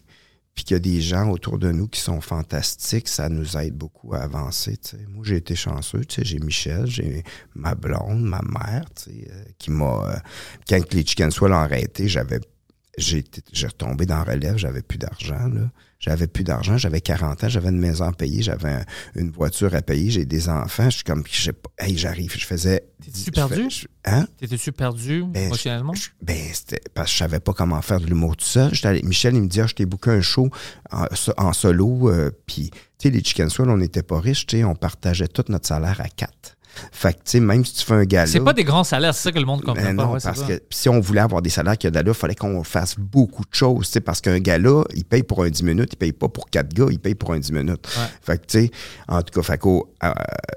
puis qu'il y a des gens autour de nous qui sont fantastiques, ça nous aide beaucoup à avancer. Moi, j'ai été chanceux. J'ai Michel, j'ai ma blonde, ma mère, euh, qui m'a... euh, quand les chicken ont arrêté, j'avais... J'ai retombé dans relève, j'avais plus d'argent, là. J'avais plus d'argent, j'avais 40 ans, j'avais une maison à payer, j'avais un- une voiture à payer, j'ai des enfants, je suis comme, je hey, j'arrive, je faisais... Je perdu? je- hein? T'étais-tu perdu Ben, émotionnellement? je- ben, c'était parce que je savais pas comment faire de l'humour tout seul. J'étais allé- Michel, il me dit, ah, je t'ai booké un show en, so- en solo. euh, Puis, tu sais, les Chicken Swell, on n'était pas riches, tu sais, on partageait tout notre salaire à quatre. Fait que, tu sais, même si tu fais un gala... C'est pas des grands salaires, c'est ça que le monde comprend Ben pas. non, ouais, c'est parce que si on voulait avoir des salaires qui a d'allure, il fallait qu'on fasse beaucoup de choses, tu sais, parce qu'un gars-là, il paye pour un 10 minutes, il paye pas pour quatre gars, il paye pour un 10 minutes. Ouais. Fait que, tu sais, en tout cas, fait euh,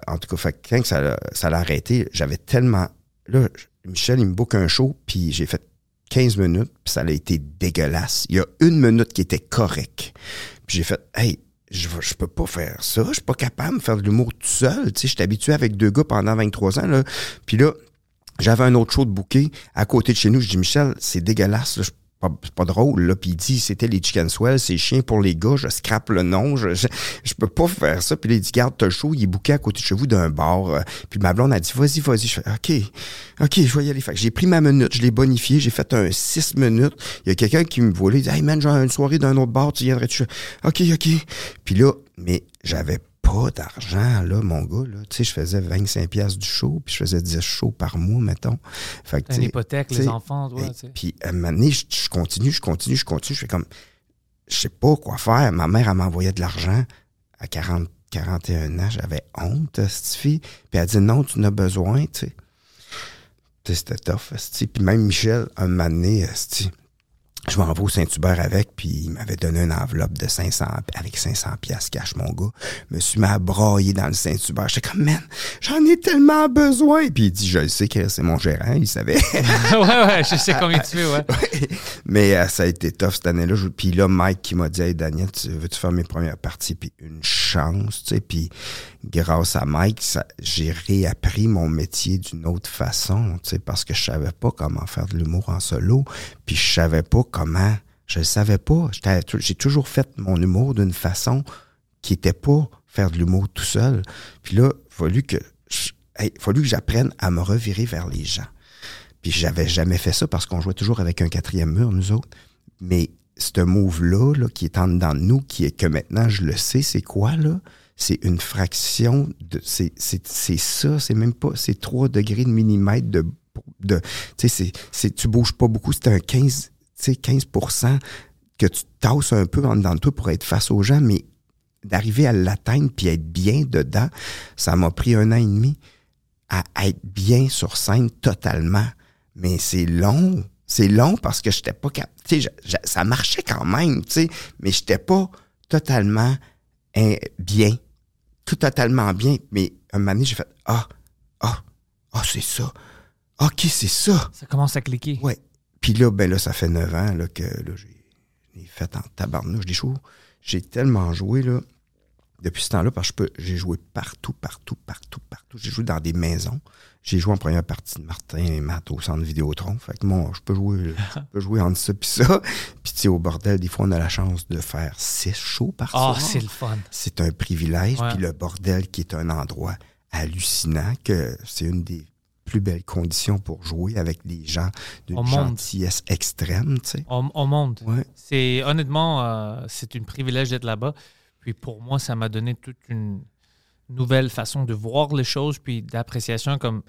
en tout cas, fait quand ça, l'a- ça l'a arrêté, j'avais tellement... Là, Michel, il me book un show, puis j'ai fait 15 minutes, puis ça a été dégueulasse. Il y a une minute qui était correcte. Puis j'ai fait, hey, je, je peux pas faire ça, je suis pas capable de faire de l'humour tout seul. Tu sais, je suis habitué avec deux gars pendant 23 ans, là. Puis là, j'avais un autre show de bouquet à côté de chez nous. Je dis, Michel, c'est dégueulasse, là. Pas- C'est pas drôle, là. Puis il dit, c'était les Chicken Swell, c'est chien pour les gars. Je scrape le nom. Je, je, peux pas faire ça. Puis il dit, garde, t'as show. Il est bouqué à côté de chez vous d'un bar. Euh, Puis ma blonde a dit, vas-y, vas-y. Je fais, OK, OK, je vais y aller. J'ai pris ma minute. Je l'ai bonifié. J'ai fait un 6 minutes. Il y a quelqu'un qui me voit là. Il dit, hey man, j'ai une soirée d'un autre bar. Tu viendrais-tu? OK, OK. Puis là, mais j'avais pas d'argent, là, mon gars, là. Tu sais, je faisais 25 pièces du show, puis je faisais 10 shows par mois, mettons. Fait que, une hypothèque, les enfants, toi. Puis à un moment donné, je, je continue, je continue, je continue. Je fais comme, je sais pas quoi faire. Ma mère, elle m'envoyait de l'argent à 40, 41 ans. J'avais honte, cette fille. Puis elle dit, non, tu en as besoin, tu sais. Tu sais, C'était tough. Puis même Michel, un moment donné, je m'en vais au Saint-Hubert avec, puis il m'avait donné une enveloppe de 500, avec 500 pièces cash, mon gars. Je me suis mis à brailler dans le Saint-Hubert. J'étais comme, man, j'en ai tellement besoin. Puis il dit, je le sais que c'est mon gérant, il savait. ouais, ouais, je sais combien tu fais, ouais. Mais euh, ça a été tough cette année-là. Puis là, Mike qui m'a dit, hey Daniel, tu veux-tu faire mes premières parties? Puis une chance, tu sais. Puis grâce à Mike, j'ai réappris mon métier d'une autre façon, parce que je savais pas comment faire de l'humour en solo. Puis je savais pas comment. Je le savais pas. J'ai toujours fait mon humour d'une façon qui était pas faire de l'humour tout seul. Puis là, il fallu que, je- hey, fallu que j'apprenne à me revirer vers les gens. Puis j'avais jamais fait ça parce qu'on jouait toujours avec un quatrième mur, nous autres. Mais ce move-là, là, qui est en nous, qui est que maintenant je le sais, c'est quoi, là? C'est une fraction de. C'est ça, c'est même pas. C'est 3 degrés de millimètre de. de tu sais, tu bouges pas beaucoup. C'est un 15, tu sais, 15% que tu tasses un peu en dedans de toi pour être face aux gens, mais d'arriver à l'atteindre puis être bien dedans, ça m'a pris un an et demi à être bien sur scène totalement. Mais c'est long. C'est long parce que j'étais pas cap- tu sais, je- je- ça marchait quand même, tu sais, mais j'étais pas totalement hein, bien. Tout totalement bien. Mais un moment donné, j'ai fait Ah, ah, ah, c'est ça. OK, c'est ça. Ça commence à cliquer. Ouais. Puis là, ben là, ça fait neuf ans là, que là, j'ai fait en tabarnouche des shows. J'ai tellement joué là, depuis ce temps-là, parce que j'ai joué partout, partout, partout, partout. J'ai joué dans des maisons. J'ai joué en première partie de Martin et Matt au centre Vidéotron. Fait que moi, je peux jouer, je peux jouer entre ça puis ça. Puis tu sais, au bordel, des fois, on a la chance de faire six shows par Ah, soir. c'est le fun. C'est un privilège. Puis le bordel, qui est un endroit hallucinant, que c'est une des plus belles conditions pour jouer avec des gens d'une gentillesse extrême, tu sais. Au, au monde. Ouais. C'est honnêtement, euh, c'est un privilège d'être là-bas. Puis pour moi, ça m'a donné toute une nouvelle façon de voir les choses, puis d'appréciation. Comme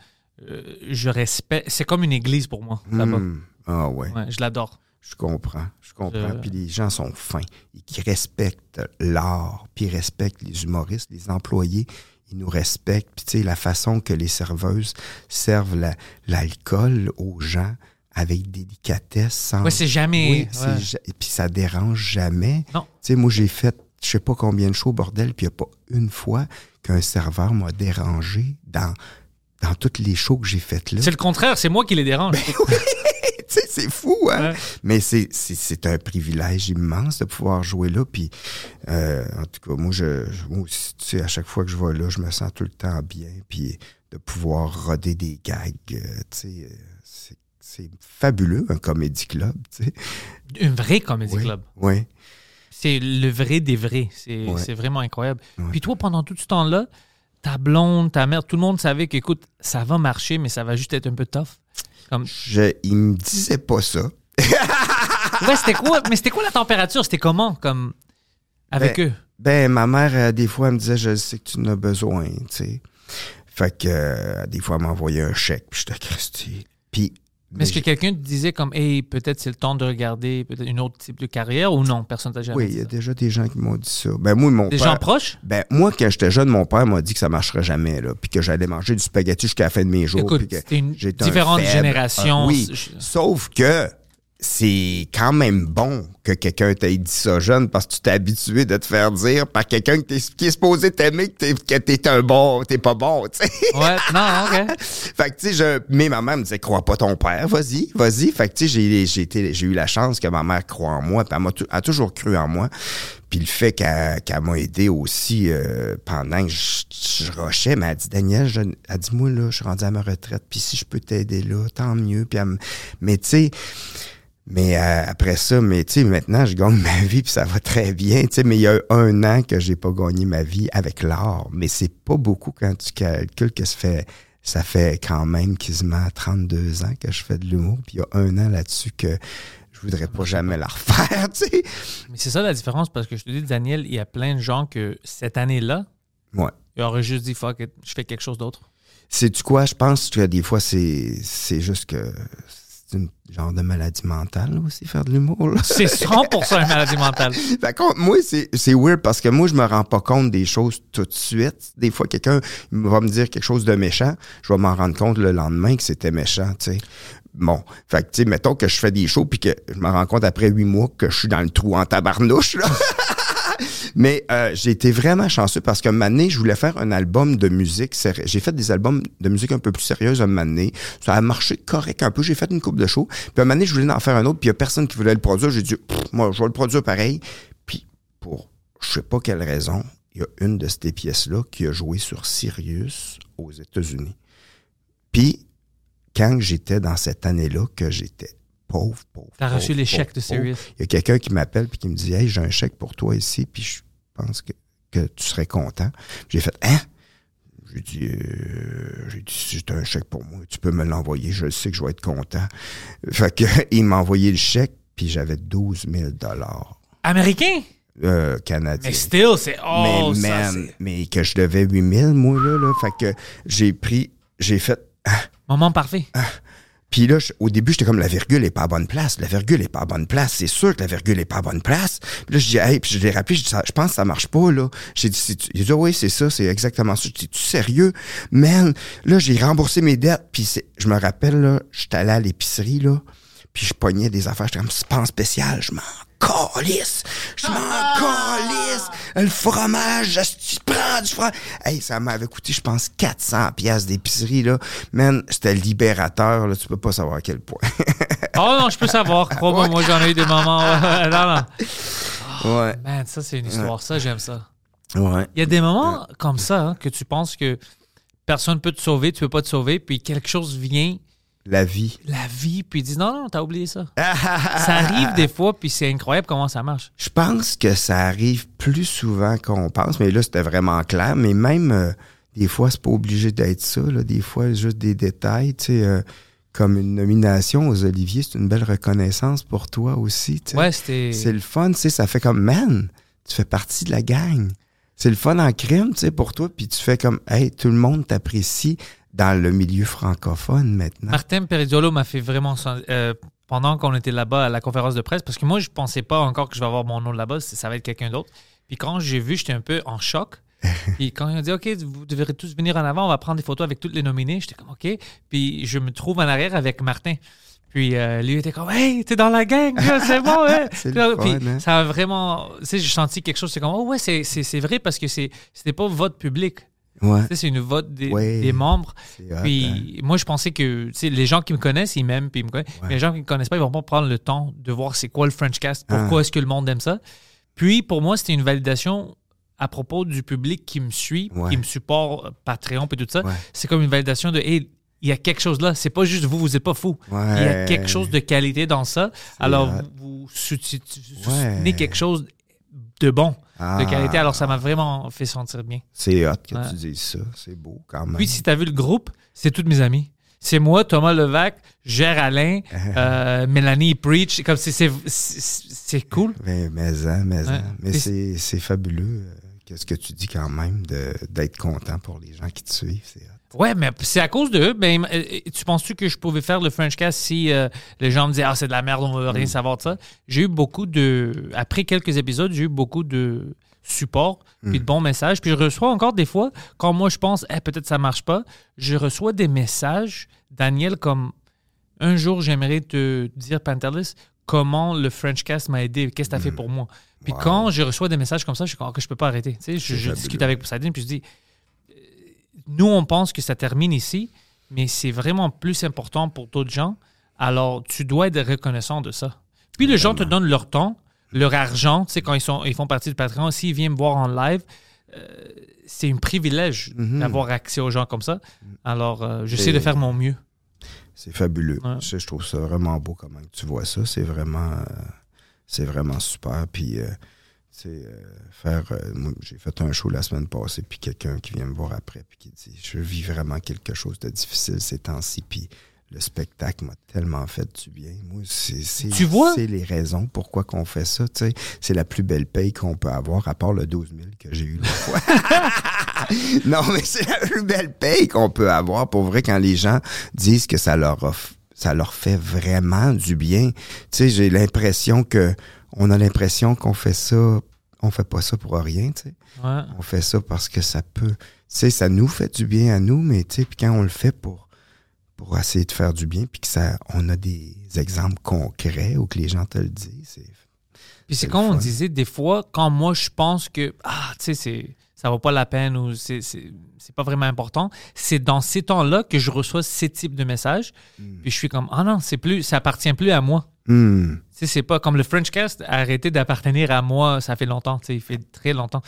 euh, je respecte, c'est comme une église pour moi là-bas. Hmm. Ah ouais, Ouais, je l'adore. je comprends, je comprends. Je- Puis les gens sont fins, et qui respectent l'art, puis ils respectent les humoristes, les employés, ils nous respectent. Puis tu sais, la façon que les serveuses servent la- l'alcool aux gens avec délicatesse, sans... Ouais, c'est jamais. Oui, ouais. c'est puis ça dérange jamais. Non. Tu sais, moi, j'ai fait je sais pas combien de shows, bordel, puis il n'y a pas une fois qu'un serveur m'a dérangé dans, dans toutes les shows que j'ai faites là. C'est le contraire, c'est moi qui les dérange. Tu sais, c'est fou, hein? Ouais. Mais c'est, c'est, c'est un privilège immense de pouvoir jouer là. Puis, euh, en tout cas, moi, je, moi aussi, tu sais, à chaque fois que je vais là, je me sens tout le temps bien. Puis, de pouvoir roder des gags, euh, tu sais, euh, c'est, c'est fabuleux, un comédie club, tu sais. Un vrai comédie Oui, club. Oui. C'est le vrai des vrais. C'est Ouais. vraiment incroyable. Ouais. Puis toi, pendant tout ce temps-là, ta blonde, ta mère, tout le monde savait qu'écoute, ça va marcher, mais ça va juste être un peu tough. Comme, Je, il me disait pas ça. ouais, c'était quoi? Mais c'était quoi la température? C'était comment? Comme, avec Ben, eux? Ben, ma mère, euh, des fois, elle me disait, je sais que tu en as besoin, tu sais. Fait que, euh, des fois, elle m'envoyait un chèque, puis j'étais Christy. Puis, Mais est-ce que quelqu'un te disait comme, hey, peut-être c'est le temps de regarder peut-être une autre type de carrière ou non? Personne t'a jamais oui, dit il y a ça. déjà des gens qui m'ont dit ça. Ben, moi, mon Des père. gens proches? Ben, moi, quand j'étais jeune, mon père m'a dit que ça marcherait jamais, là, puis que j'allais manger du spaghetti jusqu'à la fin de mes jours. Écoute, puis que une j'étais un différente faible. génération. Ah, oui. Je- Sauf que c'est quand même bon que quelqu'un t'ait dit ça jeune parce que tu t'es habitué de te faire dire par quelqu'un qui est supposé t'aimer que t'es, que t'es un bon, t'es pas bon, tu sais. Ouais, non, OK. Fait que, tu sais, je, mais ma mère me disait, crois pas ton père, vas-y, vas-y. Fait que, tu sais, j'ai, j'ai, été- j'ai eu la chance que ma mère croit en moi, puis elle m'a tou- a toujours cru en moi. Puis le fait qu'elle, qu'elle m'a aidé aussi euh, pendant que je, je rushais, mais elle dit, Daniel, je, elle dit, moi, là, je suis rendu à ma retraite, puis si je peux t'aider là, tant mieux. Puis mais tu sais, mais euh, après ça, mais tu sais, maintenant, je gagne ma vie puis ça va très bien. Tu sais, mais il y a un an que j'ai pas gagné ma vie avec l'art. Mais c'est pas beaucoup quand tu calcules que ça fait, ça fait quand même quasiment 32 ans que je fais de l'humour. Puis il y a un an là-dessus que je voudrais pas jamais la refaire, tu sais. Mais c'est ça la différence parce que je te dis, Daniel, il y a plein de gens que cette année-là, Ouais. ils auraient juste dit, fuck it, je fais quelque chose d'autre. Sais-tu quoi? Je pense que des fois, c'est, c'est juste que c'est une genre de maladie mentale aussi, faire de l'humour. C'est 100% une maladie mentale. Fait que moi, c'est c'est weird parce que moi, je me rends pas compte des choses tout de suite. Des fois, quelqu'un va me dire quelque chose de méchant, je vais m'en rendre compte le lendemain que c'était méchant, tu sais. Bon, fait que, tu sais, mettons que je fais des shows puis que je me rends compte après huit mois que je suis dans le trou en tabarnouche, là. Mais euh, j'ai été vraiment chanceux parce moment donné, je voulais faire un album de musique. J'ai fait des albums de musique un peu plus sérieuses un donné. Ça a marché correct un peu. J'ai fait une coupe de shows. Puis un donné, je voulais en faire un autre. Puis il y a personne qui voulait le produire. J'ai dit, moi, je vais le produire pareil. Puis pour je sais pas quelle raison, il y a une de ces pièces-là qui a joué sur Sirius aux États-Unis. Puis quand j'étais dans cette année-là, que j'étais pauvre, pauvre. T'as reçu les chèques de Sirius. il y a quelqu'un qui m'appelle puis qui me dit Hey, j'ai un chèque pour toi ici, puis je pense que, que tu serais content. J'ai fait Hein? J'ai dit, euh, j'ai dit, si c'est un chèque pour moi, tu peux me l'envoyer, je sais que je vais être content. Fait que, il m'a envoyé le chèque, puis j'avais 12 000 dollars Américain? euh, canadiens. Mais still, c'est. Oh, mais, man, mais que je devais 8 000, moi, là, là. Fait que j'ai pris, j'ai fait, Moment parfait. Puis là, au début, j'étais comme la virgule est pas à bonne place. La virgule est pas à bonne place. C'est sûr que la virgule est pas à bonne place. Puis là, je dis, hey, puis je l'ai rappelé, je dis, Ça- je pense que ça marche pas, là. J'ai dit, il dit, oui, c'est ça, c'est exactement ça. Je dis, tu sérieux? Man, là, j'ai remboursé mes dettes. Puis je me rappelle, là, j'étais allé à l'épicerie, là. Puis je pognais des affaires, j'étais comme, c'est pas en spécial, je m'en calisse. Je m'en calisse. Le fromage, tu prends du fromage. Hey, ça m'avait coûté, je pense, 400 pièces d'épicerie, là. Man, c'était libérateur, là. Tu peux pas savoir à quel point. Oh non, je peux savoir. Crois-moi, moi, j'en ai eu des moments. ouais, non, non. ouais. Man, ça, c'est une histoire. Ça, j'aime ça. Ouais. Il y a des moments comme ça hein, que tu penses que personne peut te sauver, tu peux pas te sauver, puis quelque chose vient, La vie. la vie, puis il dit non, non, t'as oublié ça. ça arrive des fois, puis c'est incroyable comment ça marche. Je pense que ça arrive plus souvent qu'on pense, mais là, c'était vraiment clair. Mais même, euh, des fois, c'est pas obligé d'être ça. Là. Des fois, juste des détails, tu sais, euh, comme une nomination aux Oliviers, c'est une belle reconnaissance pour toi aussi. tu sais. Ouais, c'était. C'est le fun, tu sais, ça fait comme, man, tu fais partie de la gang. C'est le fun en crime, tu sais, pour toi, puis tu fais comme, hey, tout le monde t'apprécie dans le milieu francophone maintenant. Martin Perizzolo m'a fait vraiment. euh, pendant qu'on était là-bas à la conférence de presse, parce que moi, je pensais pas encore que je vais avoir mon nom là-bas, ça va être quelqu'un d'autre. Puis quand j'ai vu, j'étais un peu en choc. Puis quand ils ont dit, OK, vous devrez tous venir en avant, on va prendre des photos avec toutes les nominés, j'étais comme, OK. Puis je me trouve en arrière avec Martin. Puis euh, lui était comme, Hey, t'es dans la gang, c'est bon. C'est Puis, fun, puis hein? ça a vraiment. Tu sais, j'ai senti quelque chose, c'est comme, oh ouais, c'est- vrai parce que c'était pas votre public. Ouais. Tu sais, c'est une vote des, Ouais. des membres. Hot, hein? Puis moi, je pensais que tu sais, les gens qui me connaissent, ils m'aiment, puis ils me connaissent. Mais les gens qui ne me connaissent pas, ils vont pas prendre le temps de voir c'est quoi le French Cast, pourquoi Ah. est-ce que le monde aime ça. Puis pour moi, c'était une validation à propos du public qui me suit, qui me supporte, euh, Patreon, puis tout ça. C'est comme une validation de, hey, il y a quelque chose là. C'est pas juste vous, vous n'êtes pas fou. Ouais. Il y a quelque chose de qualité dans ça. Alors, vous, soutenez Ouais. quelque chose de bon, de Ah. qualité. Alors, ça m'a vraiment fait sentir bien. C'est hot que Ouais. tu dises ça. C'est beau quand même. Puis, si tu as vu le groupe, c'est tous mes amis. C'est moi, Thomas Levac, Gérard Alain, euh, Mélanie Preach. Comme c'est, cool. Mais, mais, hein, mais, hein. mais c'est, c'est fabuleux. euh, Qu'est-ce que tu dis quand même d'être content pour les gens qui te suivent. C'est. Ouais, mais c'est à cause d'eux. Ben, euh, tu penses-tu que je pouvais faire le French Cast si euh, les gens me disaient Ah, c'est de la merde, on veut rien savoir de ça? J'ai eu beaucoup de. Après quelques épisodes, j'ai eu beaucoup de support puis de bons messages. Puis je reçois encore des fois, quand moi je pense Eh, peut-être ça marche pas, je reçois des messages, Daniel, comme un jour j'aimerais te dire, Pantelis, comment le French Cast m'a aidé, qu'est-ce que tu as fait pour moi? Puis Wow. quand je reçois des messages comme ça, je suis comme, Ah, que je peux pas arrêter. Tu sais, je, je discute avec Poseidon, puis je dis nous, on pense que ça termine ici, mais c'est vraiment plus important pour d'autres gens. Alors, tu dois être reconnaissant de ça. Puis, les gens te donnent leur temps, leur argent. Tu sais, quand ils, sont, ils font partie du Patreon, s'ils viennent me voir en live, euh, c'est un privilège Mhm. d'avoir accès aux gens comme ça. Alors, euh, j'essaie de faire mon mieux. C'est fabuleux. Ouais. Je trouve ça vraiment beau comment tu vois ça. C'est vraiment, euh, c'est vraiment super. Puis, euh, faire. euh, moi, j'ai fait un show la semaine passée, puis quelqu'un qui vient me voir après, puis qui dit Je vis vraiment quelque chose de difficile ces temps-ci, puis le spectacle m'a tellement fait du bien. Moi, c'est, c'est, Tu vois? c'est les raisons pourquoi qu'on fait ça. Tu sais, c'est la plus belle paye qu'on peut avoir, à part le 12 000 que j'ai eu l'autre fois. non, mais c'est la plus belle paye qu'on peut avoir pour vrai quand les gens disent que ça leur a f- ça leur fait vraiment du bien. Tu sais, j'ai l'impression que on a l'impression qu'on fait ça, on fait pas ça pour rien, tu sais. Ouais. On fait ça parce que ça peut, tu sais, ça nous fait du bien à nous, mais tu sais, puis quand on le fait pour pour essayer de faire du bien, puis que ça, on a des exemples concrets ou que les gens te le disent, Puis c'est comme on disait, des fois, quand moi je pense que, ah, tu sais, c'est- ça vaut pas la peine ou c'est pas vraiment important, c'est dans ces temps-là que je reçois ces types de messages. Puis je suis comme, ah non, c'est plus, ça appartient plus à moi. Hmm. Sais, c'est pas comme le Frenchcast a arrêté d'appartenir à moi, ça fait longtemps, tu sais, il fait très longtemps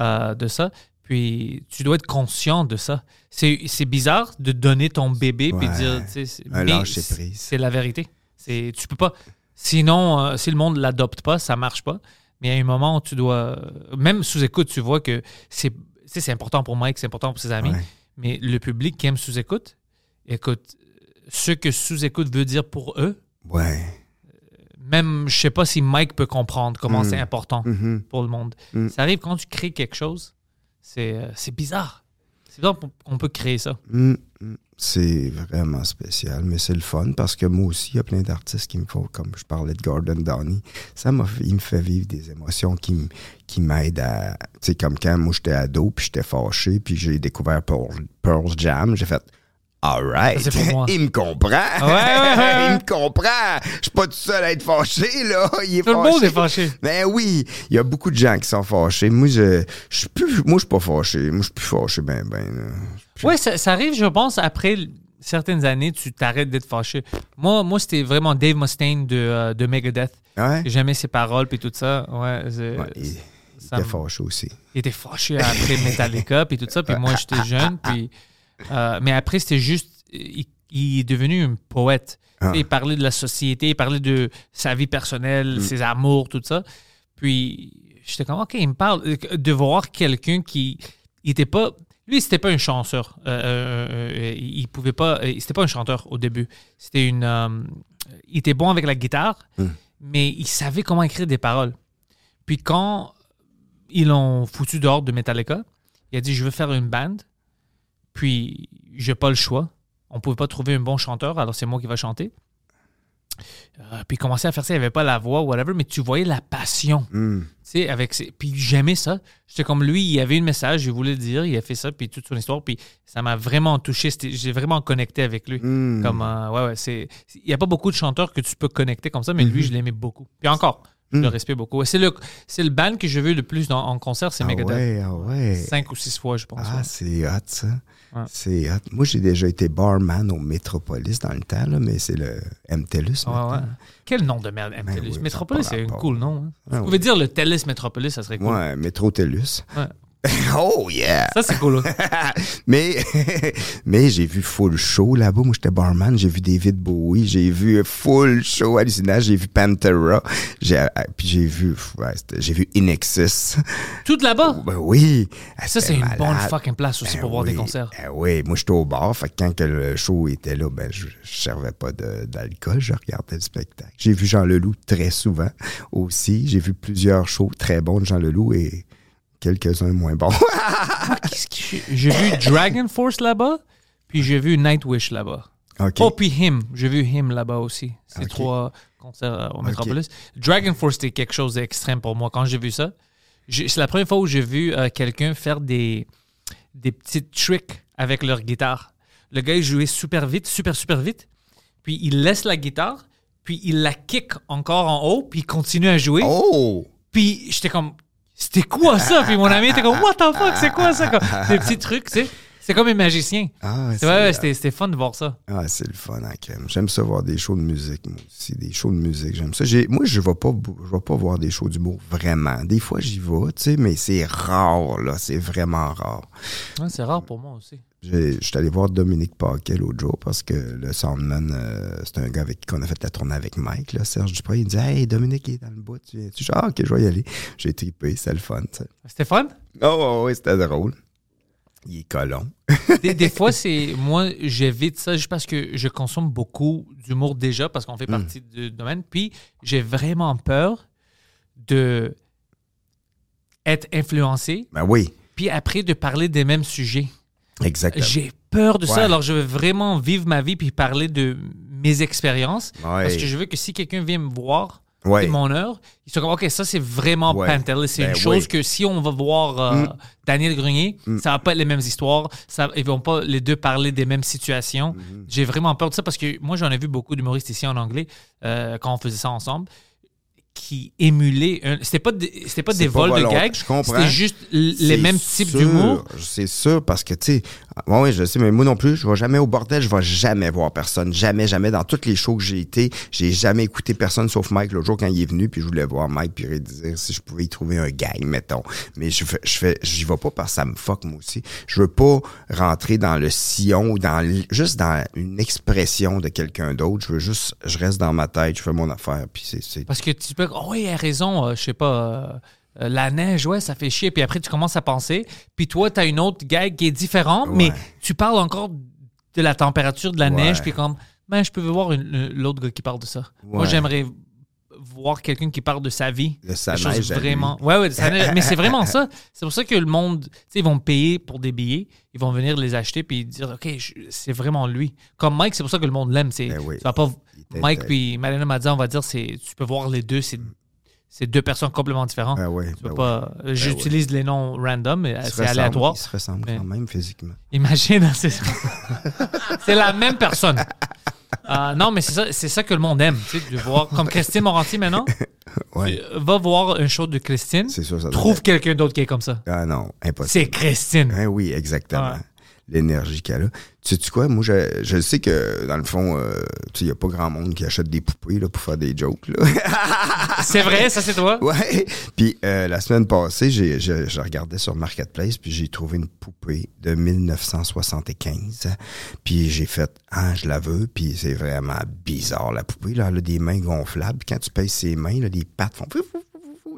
euh, de ça. Puis tu dois être conscient de ça. C'est c'est bizarre de donner ton bébé puis Ouais. dire, tu sais, c'est- la vérité. C'est tu peux pas. Sinon, euh, si le monde l'adopte pas, ça marche pas. Mais a un moment où tu dois, même sous écoute, tu vois que c'est important pour Mike, c'est important pour ses amis. Ouais. Mais le public qui aime sous écoute, écoute, ce que sous écoute veut dire pour eux, Ouais. Même, je sais pas si Mike peut comprendre comment Mm. c'est important Mhm. pour le monde. Mm. Ça arrive quand tu crées quelque chose, c'est euh, c'est bizarre. C'est bizarre qu'on peut créer ça. Mm. C'est vraiment spécial, mais c'est le fun parce que moi aussi, il y a plein d'artistes qui me font, comme je parlais de Gordon Downey, ça m'a il me fait vivre des émotions qui, m- qui m'aident à. Tu sais, comme quand moi j'étais ado, puis j'étais fâché, puis j'ai découvert Pearl, Pearl Jam, j'ai fait. Ça, pour moi. il me comprend. ouais, ouais. il me comprend. Je suis pas tout seul à être fâché, là. Il est Tout le monde est fâché. Ben oui, il y a beaucoup de gens qui sont fâchés. Moi, je, je suis plus, moi, je suis pas fâché. Moi, je suis plus fâché, ben, ben. Oui, ça, ça arrive, je pense, après certaines années, tu t'arrêtes d'être fâché. Moi, moi c'était vraiment Dave Mustaine de, euh, de Megadeth. Ouais. J'aimais ses paroles puis tout ça. Ouais, il, était fâché aussi. il était fâché après Metallica puis tout ça puis moi j'étais jeune puis euh, mais après c'était juste il, il est devenu un poète Ah. il parlait de la société il parlait de sa vie Mm. personnelle ses amours tout ça puis j'étais comme ok il me parle de voir quelqu'un qui il était pas lui c'était pas un chanteur Euh, euh, euh, il pouvait pas c'était pas un chanteur au début c'était une il était bon avec la guitare Mm. mais il savait comment écrire des paroles puis quand ils l'ont foutu dehors de Metallica. Il a dit Je veux faire une band. Puis, j'ai pas le choix. On pouvait pas trouver un bon chanteur, alors c'est moi qui va chanter. Euh, puis, il commençait à faire ça. Il avait pas la voix, whatever, mais tu voyais la passion. Hmm. Avec ses... Puis, j'aimais ça. J'étais comme lui, il avait un message, il voulait le dire, il a fait ça, puis toute son histoire. Puis, ça m'a vraiment touché. J'ai vraiment connecté avec lui. Hmm. Comme, euh, ouais, ouais, c'est. Il y a pas beaucoup de chanteurs que tu peux connecter comme ça, mais lui, je l'aimais beaucoup. Puis encore, je le Mhm. respecte beaucoup. C'est le, c'est le band que je veux le plus dans- en concert, c'est Ah Megadeth. ouais, ah ouais. Cinq ou six fois, je pense. Ah, ouais. c'est hot, ça. Ouais. C'est hot. Moi, j'ai déjà été barman au Metropolis dans le temps, là, mais c'est le MTELUS. Ouais, maintenant. ouais. Quel nom de merde, Ben oui, Metropolis, ça a c'est un cool nom. hein. Ah Vous pouvez oui. dire le TELUS Metropolis, ça serait cool. Ouais, Métro-TELUS. Oh, yeah! Ça, c'est cool. mais mais j'ai vu full show là-bas. Moi, j'étais barman. J'ai vu David Bowie. J'ai vu full show hallucinant. J'ai vu Pantera. J'ai, euh, puis j'ai vu, ouais, j'ai vu Inexus. Tout là-bas? Ben oui. Ça, C'était c'est une malade. bonne fucking place aussi Ben pour voir des concerts. ben oui, moi j'étais au bar, fait que quand que le show était là, ben je, je servais pas d'alcool, je regardais le spectacle. J'ai vu Jean Leloup très souvent aussi. J'ai vu plusieurs shows très bons de Jean Leloup et quelques-uns moins bons. Que j'ai- vu Dragon Force là-bas, puis j'ai vu Nightwish là-bas. Oh, puis Him. J'ai vu Him là-bas aussi. C'est trois concerts euh, au Metropolis. Dragon Force, c'était quelque chose d'extrême pour moi. Quand j'ai vu ça, c'est la première fois où j'ai vu euh, quelqu'un faire des, des petits tricks avec leur guitare. Le gars, il jouait super vite, super, super vite. Puis il laisse la guitare, puis il la kick encore en haut, puis il continue à jouer. Oh! Puis j'étais comme, c'était quoi ça? Puis mon ami était comme, what the fuck, c'est quoi ça? Des petits trucs, tu sais. C'est comme un magicien. Ah, C'est ouais, c'était fun de voir ça. Ah, c'est le fun en crème. J'aime ça voir des shows de musique, moi aussi. Des shows de musique, j'aime ça. Moi, je vais pas vais pas voir des shows d'humour vraiment. Des fois, j'y vais, tu sais, mais c'est rare, là. C'est vraiment rare. Ouais, c'est rare pour moi aussi. Je suis allé voir Dominique Paquet l'autre jour parce que le soundman, euh, c'est un gars avec qui on a fait la tournée avec Mike, là, Serge Dupré. Il me dit Hey, Dominique il est dans le bout, tu viens-tu? Ah, ok, je vais y aller. J'ai trippé, c'est le fun. C'était fun? Oh, ouais, c'était drôle. Il est colon. Des, des fois, c'est moi, j'évite ça juste parce que je consomme beaucoup d'humour déjà parce qu'on fait partie du domaine. Puis j'ai vraiment peur de être influencé, Ben oui, puis après de parler des mêmes sujets. exactement. J'ai peur de Ouais. ça. Alors je veux vraiment vivre ma vie puis parler de mes expériences. Ouais. Parce que je veux que si quelqu'un vient me voir, Ouais. c'est mon heure, ils sont comme, OK, ça, c'est vraiment Ouais. Pantelis. C'est Ben une chose oui. que si on va voir euh, Daniel Grenier, ça va pas être les mêmes histoires. Ça, ils vont pas les deux parler des mêmes situations. Mm-hmm. J'ai vraiment peur de ça parce que moi, j'en ai vu beaucoup d'humoristes ici en anglais euh, quand on faisait ça ensemble qui émulaient. un- C'était pas, des- c'était pas des vols de gags. je comprends. C'était juste les mêmes types d'humour. C'est sûr, parce que, tu sais, ouais, ouais, je sais, mais moi non plus, je vais jamais au bordel, je vais jamais voir personne. Jamais, jamais. Dans toutes les shows que j'ai été, j'ai jamais écouté personne sauf Mike l'autre jour quand il est venu, puis je voulais voir Mike, puis dire si je pouvais y trouver un gang, mettons. Mais je fais, je fais, j'y vais pas parce que ça me fuck, moi aussi. Je veux pas rentrer dans le sillon ou dans, l- juste dans une expression de quelqu'un d'autre. Je veux juste, je reste dans ma tête, je fais mon affaire, puis c'est, c'est, Parce que tu peux. Oh, oui, il a raison, euh, je sais pas. euh, euh, la neige, ouais, ça fait chier. Puis après, tu commences à penser. Puis toi, tu as une autre gag qui est différente, mais tu parles encore de la température de la Ouais. neige. Puis comme, ben, je peux voir l'autre gars qui parle de ça. Moi, j'aimerais voir quelqu'un qui parle de sa vie. De sa neige vraiment. Ouais, ouais, neige. Mais c'est vraiment ça. C'est pour ça que le monde, tu sais, ils vont payer pour des billets. Ils vont venir les acheter puis dire, OK, c'est vraiment lui. Comme Mike, c'est pour ça que le monde l'aime. C'est, Ben oui. pas. Mike puis Malena m'a dit, on va dire, c'est, tu peux voir les deux. C'est, c'est deux personnes complètement différentes. Ah ouais, ben pas. J'utilise les noms random, c'est aléatoire. Ils se ressemblent Mais- quand même physiquement. Imagine, c'est la même personne. Euh, non, mais c'est ça, c'est ça que le monde aime, tu sais, de voir. Comme Christine Moranti maintenant, Ouais. euh, va voir un show de Christine, C'est sûr, ça doit trouve être- quelqu'un d'autre qui est comme ça. Ah non, impossible. C'est Christine. Hein, oui, exactement. Ouais. L'énergie qu'elle a. Tu sais quoi, moi, je, je sais que, dans le fond, euh, tu sais, il n'y a pas grand monde qui achète des poupées là, pour faire des jokes. Là. C'est vrai, ça c'est toi? ouais. Puis euh, la semaine passée, j'ai, je, je regardais sur Marketplace, puis j'ai trouvé une poupée de 1975. Puis j'ai fait, ah, je la veux. Puis c'est vraiment bizarre, la poupée. Là, elle a des mains gonflables. Quand tu pèses ses mains, là, les pattes font...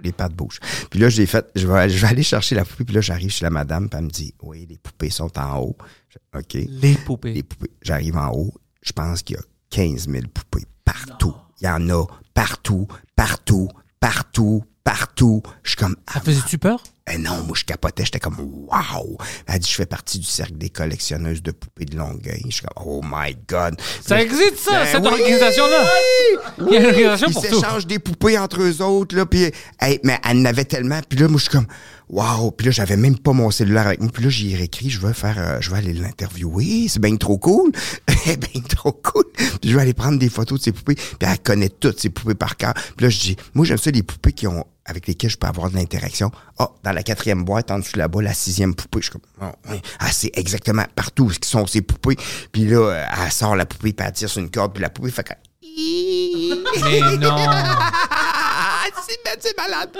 Les pattes bougent. Puis là, j'ai fait, je vais, je vais aller chercher la poupée. Puis là, j'arrive chez la madame, puis elle me dit, oui, les poupées sont en haut. Je- OK. Les poupées. Les poupées. J'arrive en haut, je pense qu'il y a 15 000 poupées partout. Il y en a partout, partout, partout, partout. Je suis comme, Ça faisait-tu peur? Eh non, moi, je capotais. J'étais comme, wow! Elle dit, je fais partie du cercle des collectionneuses de poupées de Longueuil. Je suis comme, oh my God! Ça existe ça, Ben cette oui! organisation-là? Il y a une organisation Ils pour tout. s'échangent des poupées entre eux autres, là, puis, hey, mais elle en avait tellement, puis là, moi, je suis comme, wow, puis là, j'avais même pas mon cellulaire avec moi, puis là, j'y ai réécrit, je veux faire, euh, je vais aller l'interviewer, c'est bien trop cool, c'est bien trop cool, puis je vais aller prendre des photos de ces poupées, puis elle connaît toutes ces poupées par cœur, puis là, je dis, moi, j'aime ça, les poupées qui ont, avec lesquelles je peux avoir de l'interaction. Ah, dans la quatrième boîte, en dessous là-bas, la sixième poupée. Je suis comme, oh, oui. Ah, c'est exactement partout ce qui sont ces poupées. Puis là, elle sort la poupée, puis elle tire sur une corde, puis la poupée fait comme... Mais non. C'est ma- c'est malade.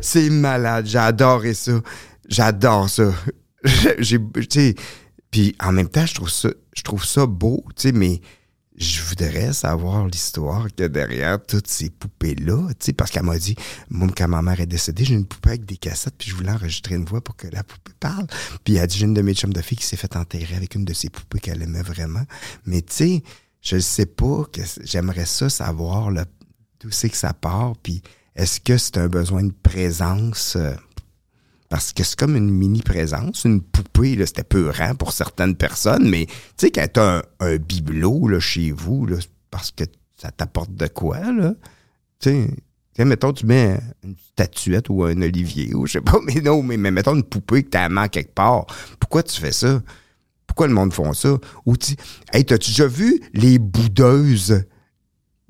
C'est malade. J'ai adoré ça. J'adore ça. J'ai, puis en même temps, je trouve ça, je trouve ça beau, tu sais, mais je voudrais savoir l'histoire qu'il y a derrière toutes ces poupées-là, tu sais, parce qu'elle m'a dit, moi, quand ma mère est décédée, j'ai une poupée avec des cassettes, puis je voulais enregistrer une voix pour que la poupée parle. Puis elle a dit, j'ai une de mes chums de filles qui s'est fait enterrer avec une de ses poupées qu'elle aimait vraiment. Mais tu sais, je sais pas que j'aimerais ça savoir d'où c'est que ça part, puis est-ce que c'est un besoin de présence? euh, parce que c'est comme une mini-présence. Une poupée, là, c'était peurant pour certaines personnes, mais tu sais, quand t'as un, un bibelot là, chez vous, parce que ça t'apporte de quoi, là? Tu sais, mettons, tu mets une statuette ou un olivier, ou je sais pas, mais non, mais, mais mettons une poupée que t'as à quelque part. Pourquoi tu fais ça? Pourquoi le monde font ça? Ou tu hey, t'as-tu déjà vu les boudeuses?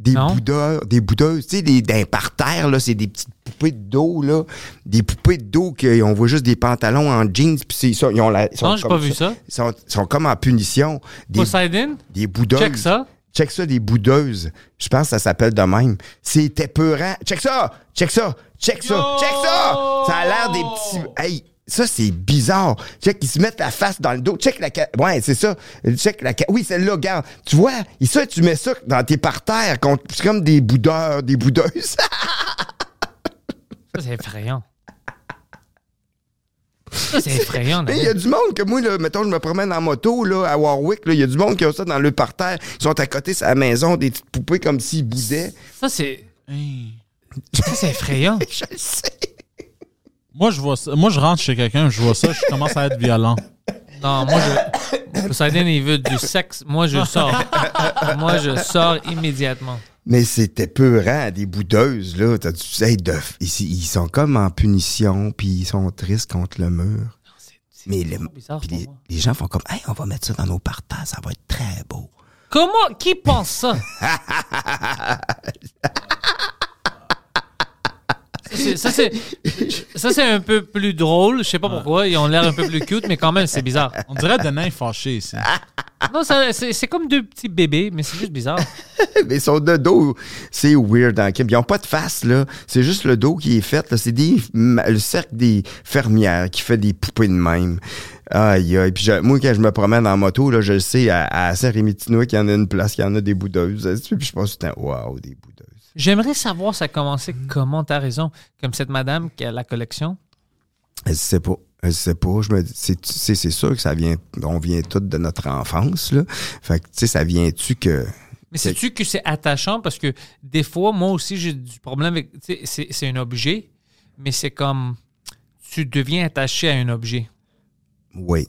Des Non? boudeurs, des boudeuses, tu sais, des, d'un parterre, là, c'est des petites poupées de dos, là. Des poupées de dos qu'on voit juste des pantalons en jeans, puis c'est ça, ils ont la. ils sont Non, j'ai comme pas vu ça. Ils sont, comme en punition. Des, Poseidon? des boudeuses. Check ça. Check ça, des boudeuses. Je pense que ça s'appelle de même. C'était peurant. Check ça! Check ça! Check ça! Yo! Check ça! Ça a l'air des petits. Hey! Ça, c'est bizarre. Check, ils se mettent la face dans le dos. Check la Ouais, c'est ça. Check la Oui, celle-là, regarde. Tu vois, et ça, tu mets ça dans tes parterres. C'est comme des boudeurs, des boudeuses. Ça, c'est effrayant. Ça, c'est effrayant. Mais il y a du monde que moi, là, mettons, je me promène en moto là, à Warwick, il y a du monde qui a ça dans le parterre. Ils sont à côté de la maison, des petites poupées comme s'ils boudaient. Ça, c'est. Ça, c'est effrayant. Je le sais. Moi, je vois ça. Moi, je rentre chez quelqu'un, je vois ça, je commence à être violent. Non, moi, je. Poseidon, il veut du sexe. Moi, je sors. moi, je sors immédiatement. Mais c'était peurant, des boudeuses, là. T'as dû hey, de, ils, ils sont comme en punition, puis ils sont tristes contre le mur. Mais bizarre puis pour les, les gens font comme, hey, on va mettre ça dans nos partages, ça va être très beau. Comment? Qui pense ça? Ça, c'est- un peu plus drôle. Je sais pas pourquoi. Ils ont l'air un peu plus cute, mais quand même, c'est bizarre. On dirait des nains fâchés ici. Non, ça- c'est c'est comme deux petits bébés, mais c'est juste bizarre. Mais son de dos, c'est weird Kim. Ils n'ont pas de face, là. C'est juste le dos qui est fait. là. C'est des, le cercle des fermières qui fait des poupées de même. Aïe, aïe. Puis je- moi, quand je me promène en moto, là, je le sais, à, à Saint-Rémy-Tinois, qu'il y en a une place, qu'il y en a des boudeuses. Puis je pense, putain, waouh, des boudeuses. J'aimerais savoir ça a commencé comment. T'as raison. Comme cette madame qui a la collection? Je sais pas. Je sais pas. Je me c'est, sûr que ça vient, on vient tous de notre enfance, là. Fait que, tu sais, ça vient-tu que. Mais sais-tu que c'est attachant? Parce que des fois, moi aussi, j'ai du problème avec. c'est un objet, mais c'est comme. Tu deviens attaché à un objet. Oui.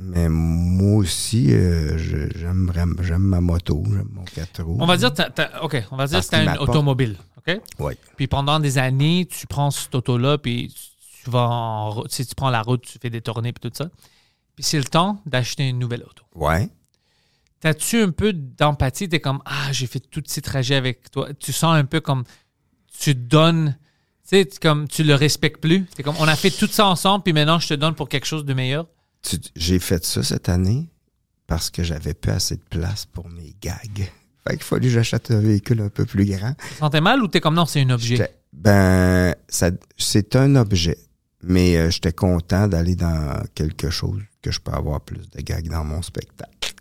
Mais moi aussi, euh, j'aime, vraiment- j'aime ma moto, j'aime mon 4 roues. On va dire, t'as- t'as- OK, on va dire que t'as qu'il une automobile, OK? Oui. Puis pendant des années, tu prends cette auto-là, puis tu vas en route. Si tu prends la route, tu fais des tournées, puis tout ça. Puis c'est le temps d'acheter une nouvelle auto. Ouais. T'as-tu un peu d'empathie? T'es comme, ah, j'ai fait tous ces trajets avec toi. Tu sens un peu comme, tu donnes, tu sais, tu- comme, tu le respectes plus. T'es comme, on a fait tout ça ensemble, puis maintenant, je te donne pour quelque chose de meilleur. J'ai fait ça cette année parce que j'avais pas assez de place pour mes gags. Fait qu'il fallu que j'achète un véhicule un peu plus grand. Tu sentais mal ou t'es comme, non, c'est un objet? J'étais- Ben, ça, c'est un objet. Mais euh, j'étais content d'aller dans quelque chose que je peux avoir plus de gags dans mon spectacle.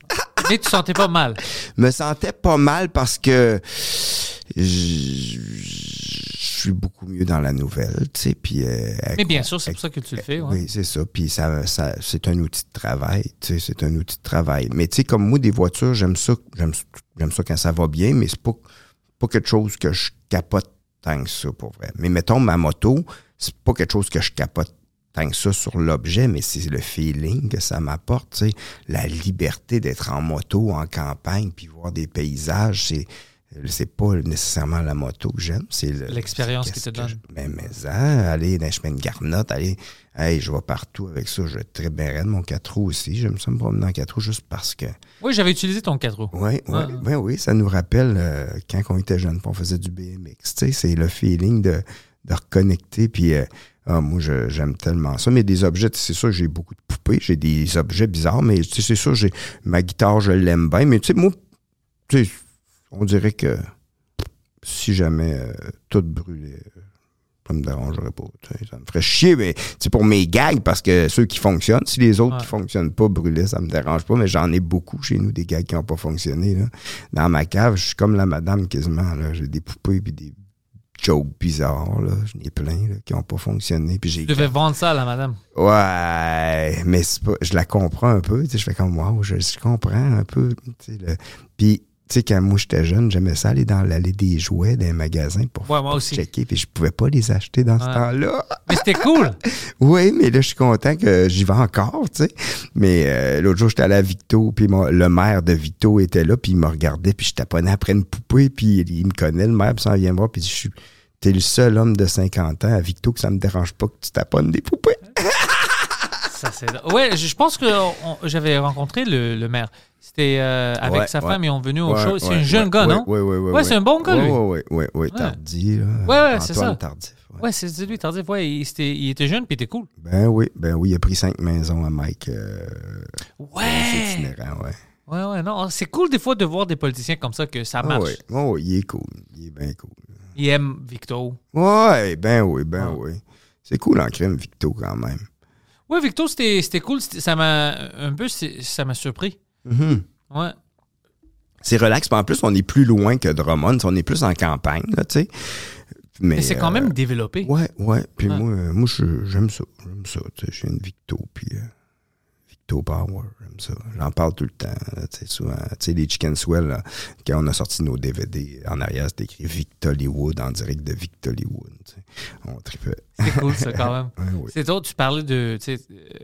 Mais tu sentais pas mal? me sentais pas mal parce que je je suis beaucoup mieux dans la nouvelle, tu sais, puis... euh, Mais bien sûr, c'est pour ça que tu le fais, ouais. Oui, c'est ça. Puis ça, ça, c'est un outil de travail, tu sais, c'est un outil de travail. Mais tu sais, comme moi, des voitures, j'aime ça, j'aime, j'aime ça quand ça va bien, mais c'est pas, pas quelque chose que je capote tant que ça, pour vrai. Mais mettons, ma moto, c'est pas quelque chose que je capote tant que ça sur l'objet, mais c'est le feeling que ça m'apporte, tu sais. La liberté d'être en moto, en campagne, puis voir des paysages, c'est... C'est pas nécessairement la moto que j'aime, c'est le- L'expérience c'est qui te donne. je- mais, mais ça, aller dans les chemins de Garnotte, aller, hey, je vais partout avec ça, je très bien mon 4 roues aussi. J'aime ça me promener en 4 roues juste parce que. Oui, j'avais utilisé ton 4 roues. Oui, oui, Ah. ben oui, ça nous rappelle euh, quand on était jeune, on faisait du BMX. Tu sais, c'est le feeling de, de reconnecter. Puis, euh, ah, moi, j'aime tellement ça. Mais des objets, c'est sûr, j'ai beaucoup de poupées, j'ai des objets bizarres, mais c'est sûr, j'ai ma guitare, je l'aime bien. Mais tu sais, moi, on dirait que si jamais euh, tout brûlait, ça me dérangerait pas. Ça me ferait chier, mais c'est pour mes gags, parce que ceux qui fonctionnent, si les autres Ouais. qui fonctionnent pas brûlaient, ça me dérange pas, mais j'en ai beaucoup chez nous, des gags qui n'ont pas fonctionné. Là. Dans ma cave, je suis comme la madame quasiment. J'ai des poupées puis des jokes bizarres. Là. J'en ai plein là, qui n'ont pas fonctionné. Puis j'ai Tu devais vendre ça à la madame. Ouais, mais c'est pas, je la comprends un peu. Tu sais, je fais comme, wow, je, je comprends un peu. Tu sais, le- puis, tu sais, quand moi j'étais jeune, j'aimais ça aller dans l'allée des jouets d'un magasin pour, Ouais, moi pour aussi. checker. Puis je pouvais pas les acheter dans ce temps-là. Mais c'était cool. Oui, mais là, je suis content que j'y vais encore, tu sais. Mais euh, l'autre jour, j'étais allé à Victo, puis mon- le maire de Victo était là, puis il me regardait, puis je taponnais après une poupée, puis il, il me connaît, le maire, puis ça vient me voir, puis je suis... T'es le seul homme de 50 ans à Victo que ça me dérange pas que tu taponnes des poupées. Ça, c'est... Ouais, je pense que j'avais rencontré le, le maire. C'était euh, avec Ouais, sa ouais. femme, ils ont venu au Ouais, show. C'est ouais, un jeune ouais, gars, ouais, non? Oui, oui, oui. Ouais, c'est un bon gars, lui. Oui, oui, oui, oui, Ouais. Ouais, ouais, c'est ça. Tardif. ouais. Ouais, c'est c'est lui, tardif. Ouais, il, c'était- il était jeune, puis il était cool. Ben oui, ben oui, il a pris cinq maisons à Mike. Euh, c'est Ouais! itinérant, ouais. Ouais, ouais, non. C'est cool des fois de voir des politiciens comme ça que ça Ah marche. oui, oh, oui, il est cool. Il est bien cool. Il aime Victo. Ouais, ben oui, ben Ouais. oui. C'est cool en crème, Victo, quand même. Ouais, Victo, c'était c'était cool. Ça m'a un peu, ça m'a surpris. Mhm. Ouais. C'est relax. En plus, on est plus loin que Drummond. On est plus en campagne, là, tu sais. Mais, Mais c'est quand euh, même développé. Ouais, ouais. Puis Ouais. moi, euh, moi je- j'aime ça. J'aime ça. Tu sais, j'ai une Victo, puis euh, Victo Power. J'en parle tout le temps. là, Tu sais, souvent, les Chicken Swell, là, quand on a sorti nos DVD, en arrière, c'était écrit Victolywood en direct de sais. On tripait. C'est cool, ça, quand même. Ouais. C'est toi, tu parlais de, tu sais,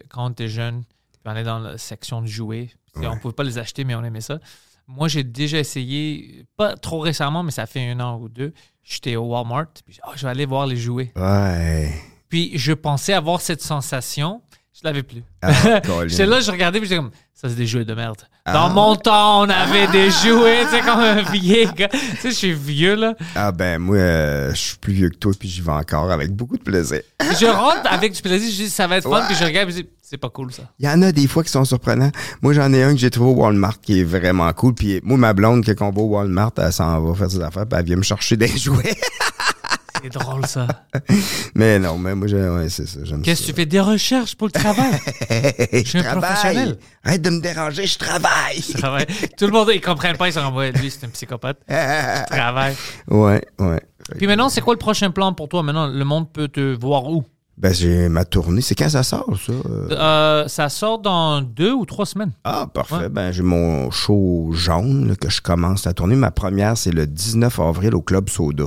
quand t'es jeune, Puis on est dans la section de jouets. On ne pouvait pas les acheter, mais on aimait ça. Moi, j'ai déjà essayé, pas trop récemment, mais ça fait un an ou deux. J'étais au Walmart. Puis, ah, je vais aller voir les jouets. Ouais. Puis je pensais avoir cette sensation. Je l'avais plus. Ah. J'étais là, je regardais, puis j'étais comme, ça, c'est des jouets de merde. Dans Ah. mon temps, on avait des jouets, tu sais, comme un vieil gars. Tu sais, je suis vieux, là. Ah ben moi, euh, je suis plus vieux que toi, puis j'y vais encore avec beaucoup de plaisir. Je rentre avec du plaisir, je dis, ça va être fun, puis je regarde, puis je dis, c'est pas cool, ça. Il y en a des fois qui sont surprenants. Moi, j'en ai un que j'ai trouvé au Walmart qui est vraiment cool. Puis moi, ma blonde, quand on va au Walmart, elle s'en va faire ses affaires, puis elle vient me chercher des jouets. C'est drôle, ça. mais non, mais moi, j'ai- ouais, c'est ça. J'aime Qu'est-ce que tu fais? Des recherches pour le travail? je suis un travaille. professionnel. Arrête de me déranger, je travaille. Travail. Tout le monde, ils comprennent pas, ils sont comme, ouais, lui, c'est un psychopathe. Travail. ouais, ouais. Puis maintenant, c'est quoi le prochain plan pour toi? Maintenant, le monde peut te voir où? Ben, j'ai ma tournée. C'est quand ça sort, ça? Euh, ça sort dans deux ou trois semaines. Ah, parfait. Ouais. Ben, j'ai mon show jaune là, que je commence à tourner. Ma première, c'est le 19 avril au Club Soda.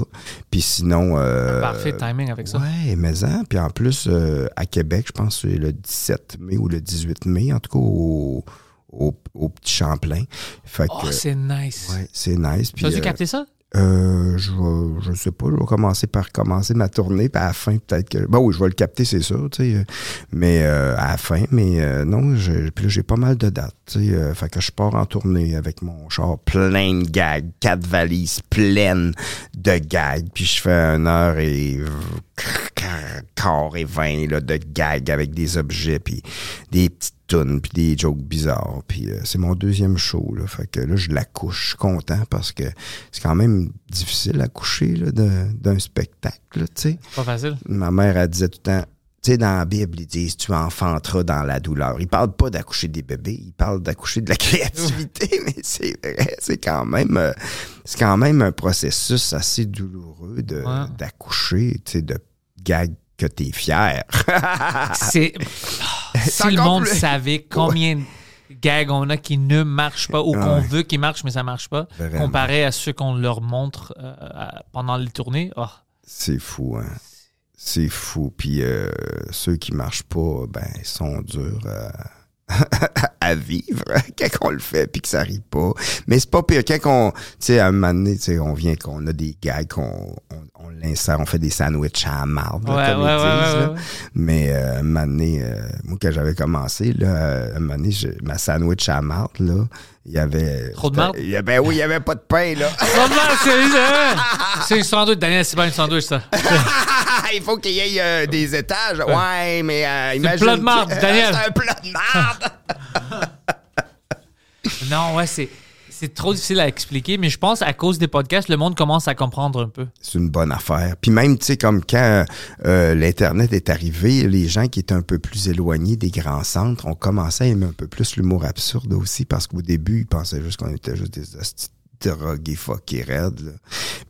Puis sinon... euh, Parfait timing avec ça. Ouais, mais hein. Puis en plus, euh, à Québec, je pense que c'est le 17 mai ou le 18 mai, en tout cas, au, au, au Petit Champlain. Fait Oh, c'est nice. Ouais, c'est nice. Puis, Tu as dû euh, capter ça? Euh, je, vais- je sais pas, je vais commencer par commencer ma tournée, puis à la fin, peut-être que. Bon, oui, je vais le capter, c'est sûr, tu sais. euh, Mais euh, à la fin, mais euh, non, je, puis là, j'ai pas mal de dates, tu sais. euh, fait que je pars en tournée avec mon char plein de gags, quatre valises pleines de gags, puis je fais une heure et quart et vingt là, de gags avec des objets, puis des petites tunes, puis des jokes bizarres. Puis euh, c'est mon deuxième show, là. Fait que là, je la couche. Je suis content parce que c'est quand même difficile à coucher là, d'un- spectacle, tu sais. Pas facile. Ma mère, elle disait tout le temps, tu sais, dans la Bible, ils disent tu enfanteras dans la douleur. Ils parlent pas d'accoucher des bébés, ils parlent d'accoucher de la créativité, mais c'est vrai, c'est quand même euh, c'est quand même un processus assez douloureux de d'accoucher, tu sais, de gags que t'es fier. C'est. si le monde plus- savait combien de gags on a qui ne marchent pas ou qu'on Ouais. veut qu'ils marchent, mais ça marche pas, Vraiment. comparé à ceux qu'on leur montre euh, pendant les tournées. oh, C'est fou, hein. C'est fou. Puis euh, ceux qui marchent pas, ben, ils sont durs à, à vivre quand on le fait puis que ça arrive pas. Mais c'est pas pire. Quand on, tu sais, à un moment donné, tu sais, on vient qu'on a des gags, qu'on on, on l'insère, on fait des sandwichs à la marde, Ouais, comme ouais, ils ouais, disent, ouais. Mais euh, un moment donné, euh, moi, quand j'avais commencé, là, euh, un moment donné, je- ma sandwich à la marde, là, il y avait... Trop de marde? Avait, oui, il y avait pas de pain, là. Comment c'est ça? C'est un sandwich, Daniel, c'est pas un sandwich, ça. il faut qu'il y ait euh, des étages. Ouais, mais euh, un imagine. plat de marde, Daniel. c'est un plat de marde. Non, ouais, c'est. C'est trop difficile à expliquer, mais je pense à cause des podcasts, le monde commence à comprendre un peu. c'est une bonne affaire. Puis même, tu sais, comme quand euh, l'Internet est arrivé, les gens qui étaient un peu plus éloignés des grands centres ont commencé à aimer un peu plus l'humour absurde aussi, parce qu'au début, ils pensaient juste qu'on était juste des hosties de drogués fuckés raides. là.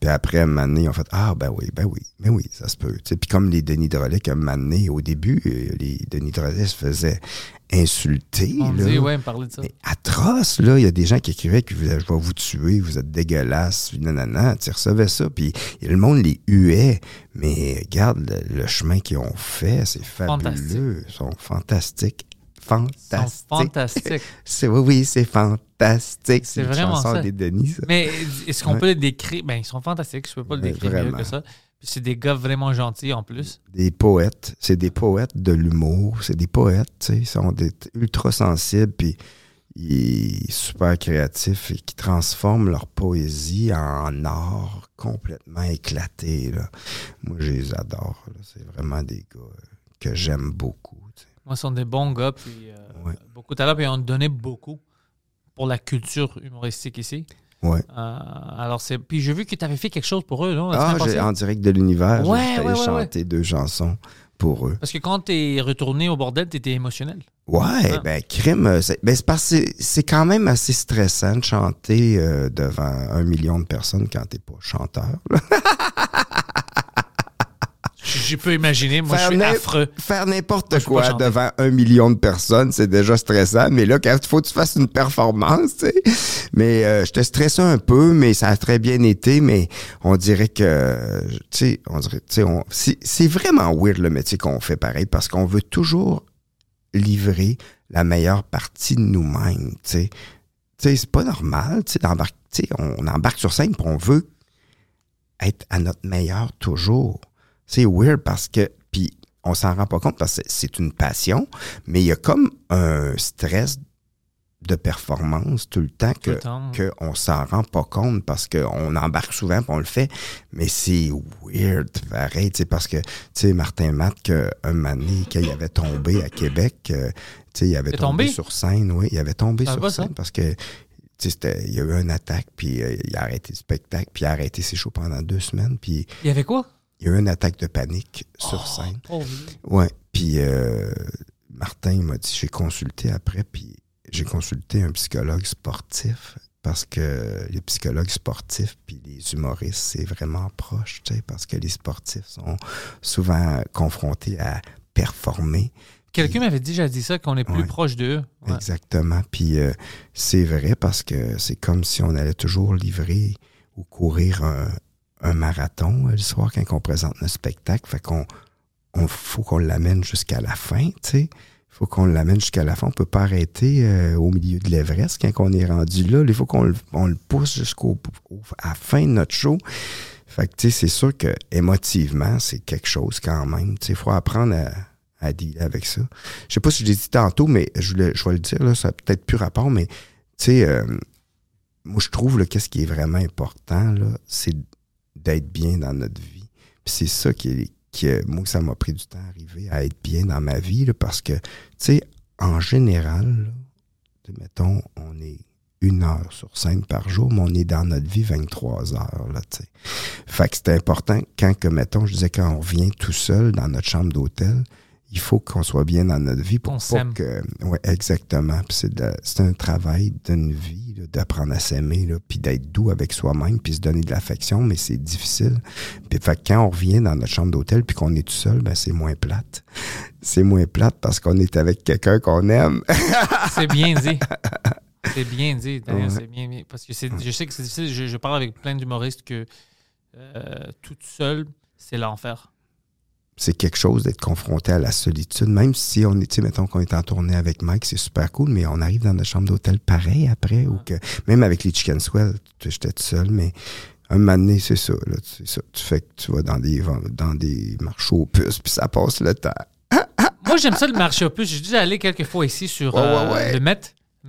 Puis après, un moment donné, ils ont fait « Ah, ben oui, ben oui, ben oui, ça se peut. » Tu sais, Puis comme les Denis Drolet, un moment donné, au début, euh, les Denis Drolet se faisaient insulter. On là. dit, ouais, me de ça. Mais atroce, là. Il y a des gens qui écrivaient que je vais vous tuer, vous êtes dégueulasse, nanana. Tu recevais ça, puis et le monde les huait. Mais regarde le, le chemin qu'ils ont fait, c'est fabuleux. Ils sont fantastiques. Fantastiques. C'est, oui, oui, c'est fantastique. C'est vraiment ça. des Denis, ça. Mais est-ce qu'on Ouais. peut les décrire? Ben, ils sont fantastiques. Je peux pas le décrire mieux que ça. C'est des gars vraiment gentils en plus. Des poètes. C'est des poètes de l'humour. C'est des poètes. Ils sont des, ultra sensibles, puis ils sont super créatifs et qui transforment leur poésie en art complètement éclaté. Là. Moi, je les adore. C'est vraiment des gars euh, que j'aime beaucoup. Moi, ils sont des bons gars. Puis euh, Ouais. beaucoup de talent. Puis ils ont donné beaucoup pour la culture humoristique ici. Ouais. Euh, alors, c'est. Puis j'ai vu que tu avais fait quelque chose pour eux, non? Ah, en direct de l'univers. Ouais, ouais, chanter deux chansons pour eux. Parce que quand t'es retourné au bordel, t'étais émotionnel. Ouais, Ah. ben crime, euh, c'est ben, c'est parce que c'est quand même assez stressant de chanter euh, devant un million de personnes quand t'es pas chanteur. Je, je peux imaginer. Moi, je Faire suis n'im- affreux. Faire n'importe je quoi devant un million de personnes, c'est déjà stressant. Mais là, quand il faut que tu fasses une performance, tu sais. Mais euh, j'étais stressé un peu, mais ça a très bien été. Mais on dirait que, tu sais, on dirait, tu sais, on- c'est c'est vraiment weird le métier qu'on fait pareil parce qu'on veut toujours livrer la meilleure partie de nous-mêmes, tu sais. Tu sais, c'est pas normal, tu sais, d'embarquer, tu sais, on embarque sur scène puis on veut être à notre meilleur toujours. C'est weird parce que, puis on s'en rend pas compte parce que c'est une passion, mais il y a comme un stress de performance tout le temps que le temps. qu'on s'en rend pas compte parce qu'on embarque souvent puis on le fait, mais c'est weird pareil, tu sais, parce que, tu sais, Martin Matt, que, un moment donné, quand il avait tombé à Québec, euh, tu sais, il avait Il tombé, tombé? sur scène, oui, il avait tombé sur ça? scène parce que, tu sais, c'était- il y a eu une attaque, puis euh, il a arrêté le spectacle, puis il a arrêté ses shows pendant deux semaines, puis Il y avait quoi? Il y a eu une attaque de panique sur Oh, scène. pauvre. Ouais. Puis euh, Martin il m'a dit, j'ai consulté après, puis j'ai consulté un psychologue sportif parce que les psychologues sportifs puis les humoristes, c'est vraiment proche, tu sais, parce que les sportifs sont souvent confrontés à performer. Quelqu'un m'avait déjà dit ça, qu'on est plus Ouais. proche d'eux. Ouais. Exactement. Puis euh, c'est vrai parce que c'est comme si on allait toujours livrer ou courir un, un marathon euh, le soir quand on présente notre spectacle. Fait qu'on on, faut qu'on l'amène jusqu'à la fin, tu sais. Faut qu'on l'amène jusqu'à la fin. On peut pas arrêter euh, au milieu de l'Everest quand on est rendu là. Il faut qu'on le, on le pousse jusqu'au au- à la fin de notre show. Fait que, tu sais, c'est sûr que émotivement, c'est quelque chose quand même. Tu sais, faut apprendre à, à avec ça. Je sais pas si je l'ai dit tantôt, mais je, voulais- je vais le dire, là, ça a peut-être plus rapport, mais tu sais, euh, moi, je trouve, qu'est-ce qui est vraiment important, là, c'est d'être bien dans notre vie. C'est ça qui moi, ça m'a pris du temps à arriver à être bien dans ma vie, parce que, tu sais, en général, mettons, on est une heure sur scène par jour, mais on est dans notre vie 23 heures, là, tu sais. Fait que c'est important, quand, que, mettons, je disais, quand on revient tout seul dans notre chambre d'hôtel, il faut qu'on soit bien dans notre vie pour Qu'on pas que... Ouais, exactement. C'est, un travail d'une vie, d'apprendre à s'aimer, puis d'être doux avec soi-même, puis se donner de l'affection, mais c'est difficile. Puis fait quand on revient dans notre chambre d'hôtel, puis qu'on est tout seul, ben c'est moins plate. C'est moins plate parce qu'on est avec quelqu'un qu'on aime. C'est bien dit. C'est bien dit, Ouais. c'est bien dit. Parce que je sais que c'est difficile. Je, je parle avec plein d'humoristes que euh, toute seule, c'est l'enfer. C'est quelque chose d'être confronté à la solitude, même si on est, tu sais, mettons qu'on est en tournée avec Mike, c'est super cool, mais on arrive dans notre chambre d'hôtel pareil après, ou que, même avec les Chicken Swell, tu- j'étais tout seul, mais un moment donné, c'est ça, là, c'est ça. Tu fais que tu vas dans des, dans des marchés aux puces, puis ça passe le temps. Moi, j'aime ça le marché aux puces. J'ai déjà allé quelques fois ici sur Ouais, ouais, euh, le Met,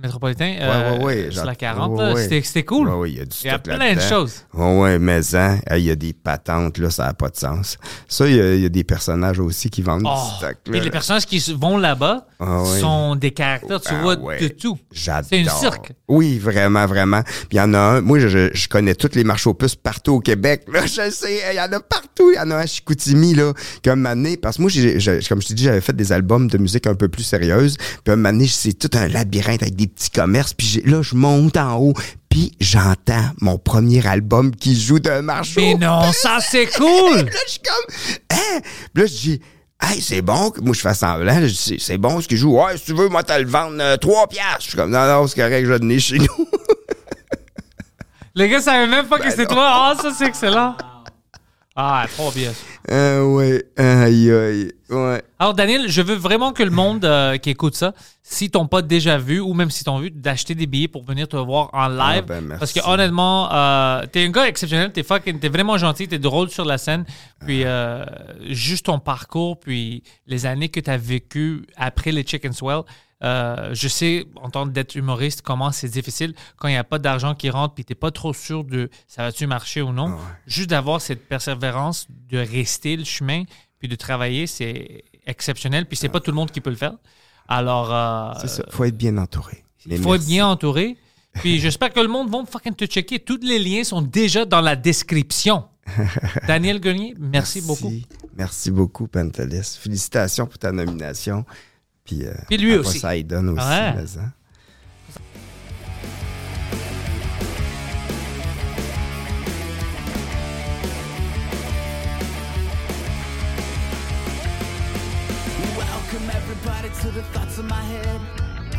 métropolitain, euh, ouais, ouais, sur la 40. ouais, là. ouais. C'était, cool. Il y a plein de choses. Ouais, mais hein, il y a des patentes, là, ça n'a pas de sens. Ça, il y, a- il y a des personnages aussi qui vendent Oh, du stock, là. les personnages qui vont là-bas Ah sont des caractères, tu Ah vois de tout. J'adore. C'est une cirque. Oui, vraiment, vraiment. Puis il y en a un. Moi, je, connais tous les marchés aux puces partout au Québec. Là, je sais, il y en a partout. Il y en a un à Chicoutimi, là, comme année. Parce que moi, comme je t'ai dit, j'avais fait des albums de musique un peu plus sérieuses. Puis un donné, c'est tout un labyrinthe avec des petits commerces. Puis là, je monte en haut. Puis j'entends mon premier album qui joue d'un marché Mais non, ça c'est cool! là, je suis comme, hein? Puis là, je dis, hey, c'est bon. Moi, je fais semblant. c'est- bon ce qu'il joue. Ouais, si tu veux, moi, t'as le vendre euh, 3 piastres. Je suis comme, non, non, c'est correct, je vais donner chez nous. Les gars savaient même pas que Ben c'était toi. Ah, ça c'est excellent. Ah, trop bien. Euh, ouais, aïe, aïe, ouais. Alors, Daniel, je veux vraiment que le monde euh, qui écoute ça, si t'ont pas déjà vu ou même si t'ont vu, d'acheter des billets pour venir te voir en live. Ah, ben, merci. parce que honnêtement, euh, t'es un gars exceptionnel, t'es fucking, t'es vraiment gentil, t'es drôle sur la scène. Puis euh, juste ton parcours, puis les années que t'as vécues après les Chicken Swell. Euh, je sais, en tant d'être humoriste, comment c'est difficile quand il n'y a pas d'argent qui rentre, puis t'es pas trop sûr de ça va-tu marcher ou non. Juste d'avoir cette persévérance, de rester le chemin, puis de travailler, c'est exceptionnel. Puis c'est pas tout le monde qui peut le faire. Alors, euh, C'est ça. Faut être bien entouré. il faut être merci. bien entouré. Puis j'espère que le monde va fucking te checker. Tous les liens sont déjà dans la description. Daniel Grenier, merci, beaucoup. Merci beaucoup, Pantelis. Félicitations pour ta nomination. Puis, euh, Puis lui aussi. Ça donne aussi, Ouais. mais, hein. Welcome everybody to the thoughts in my head.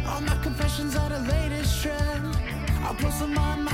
All my confessions are the latest trend. I'll post them on my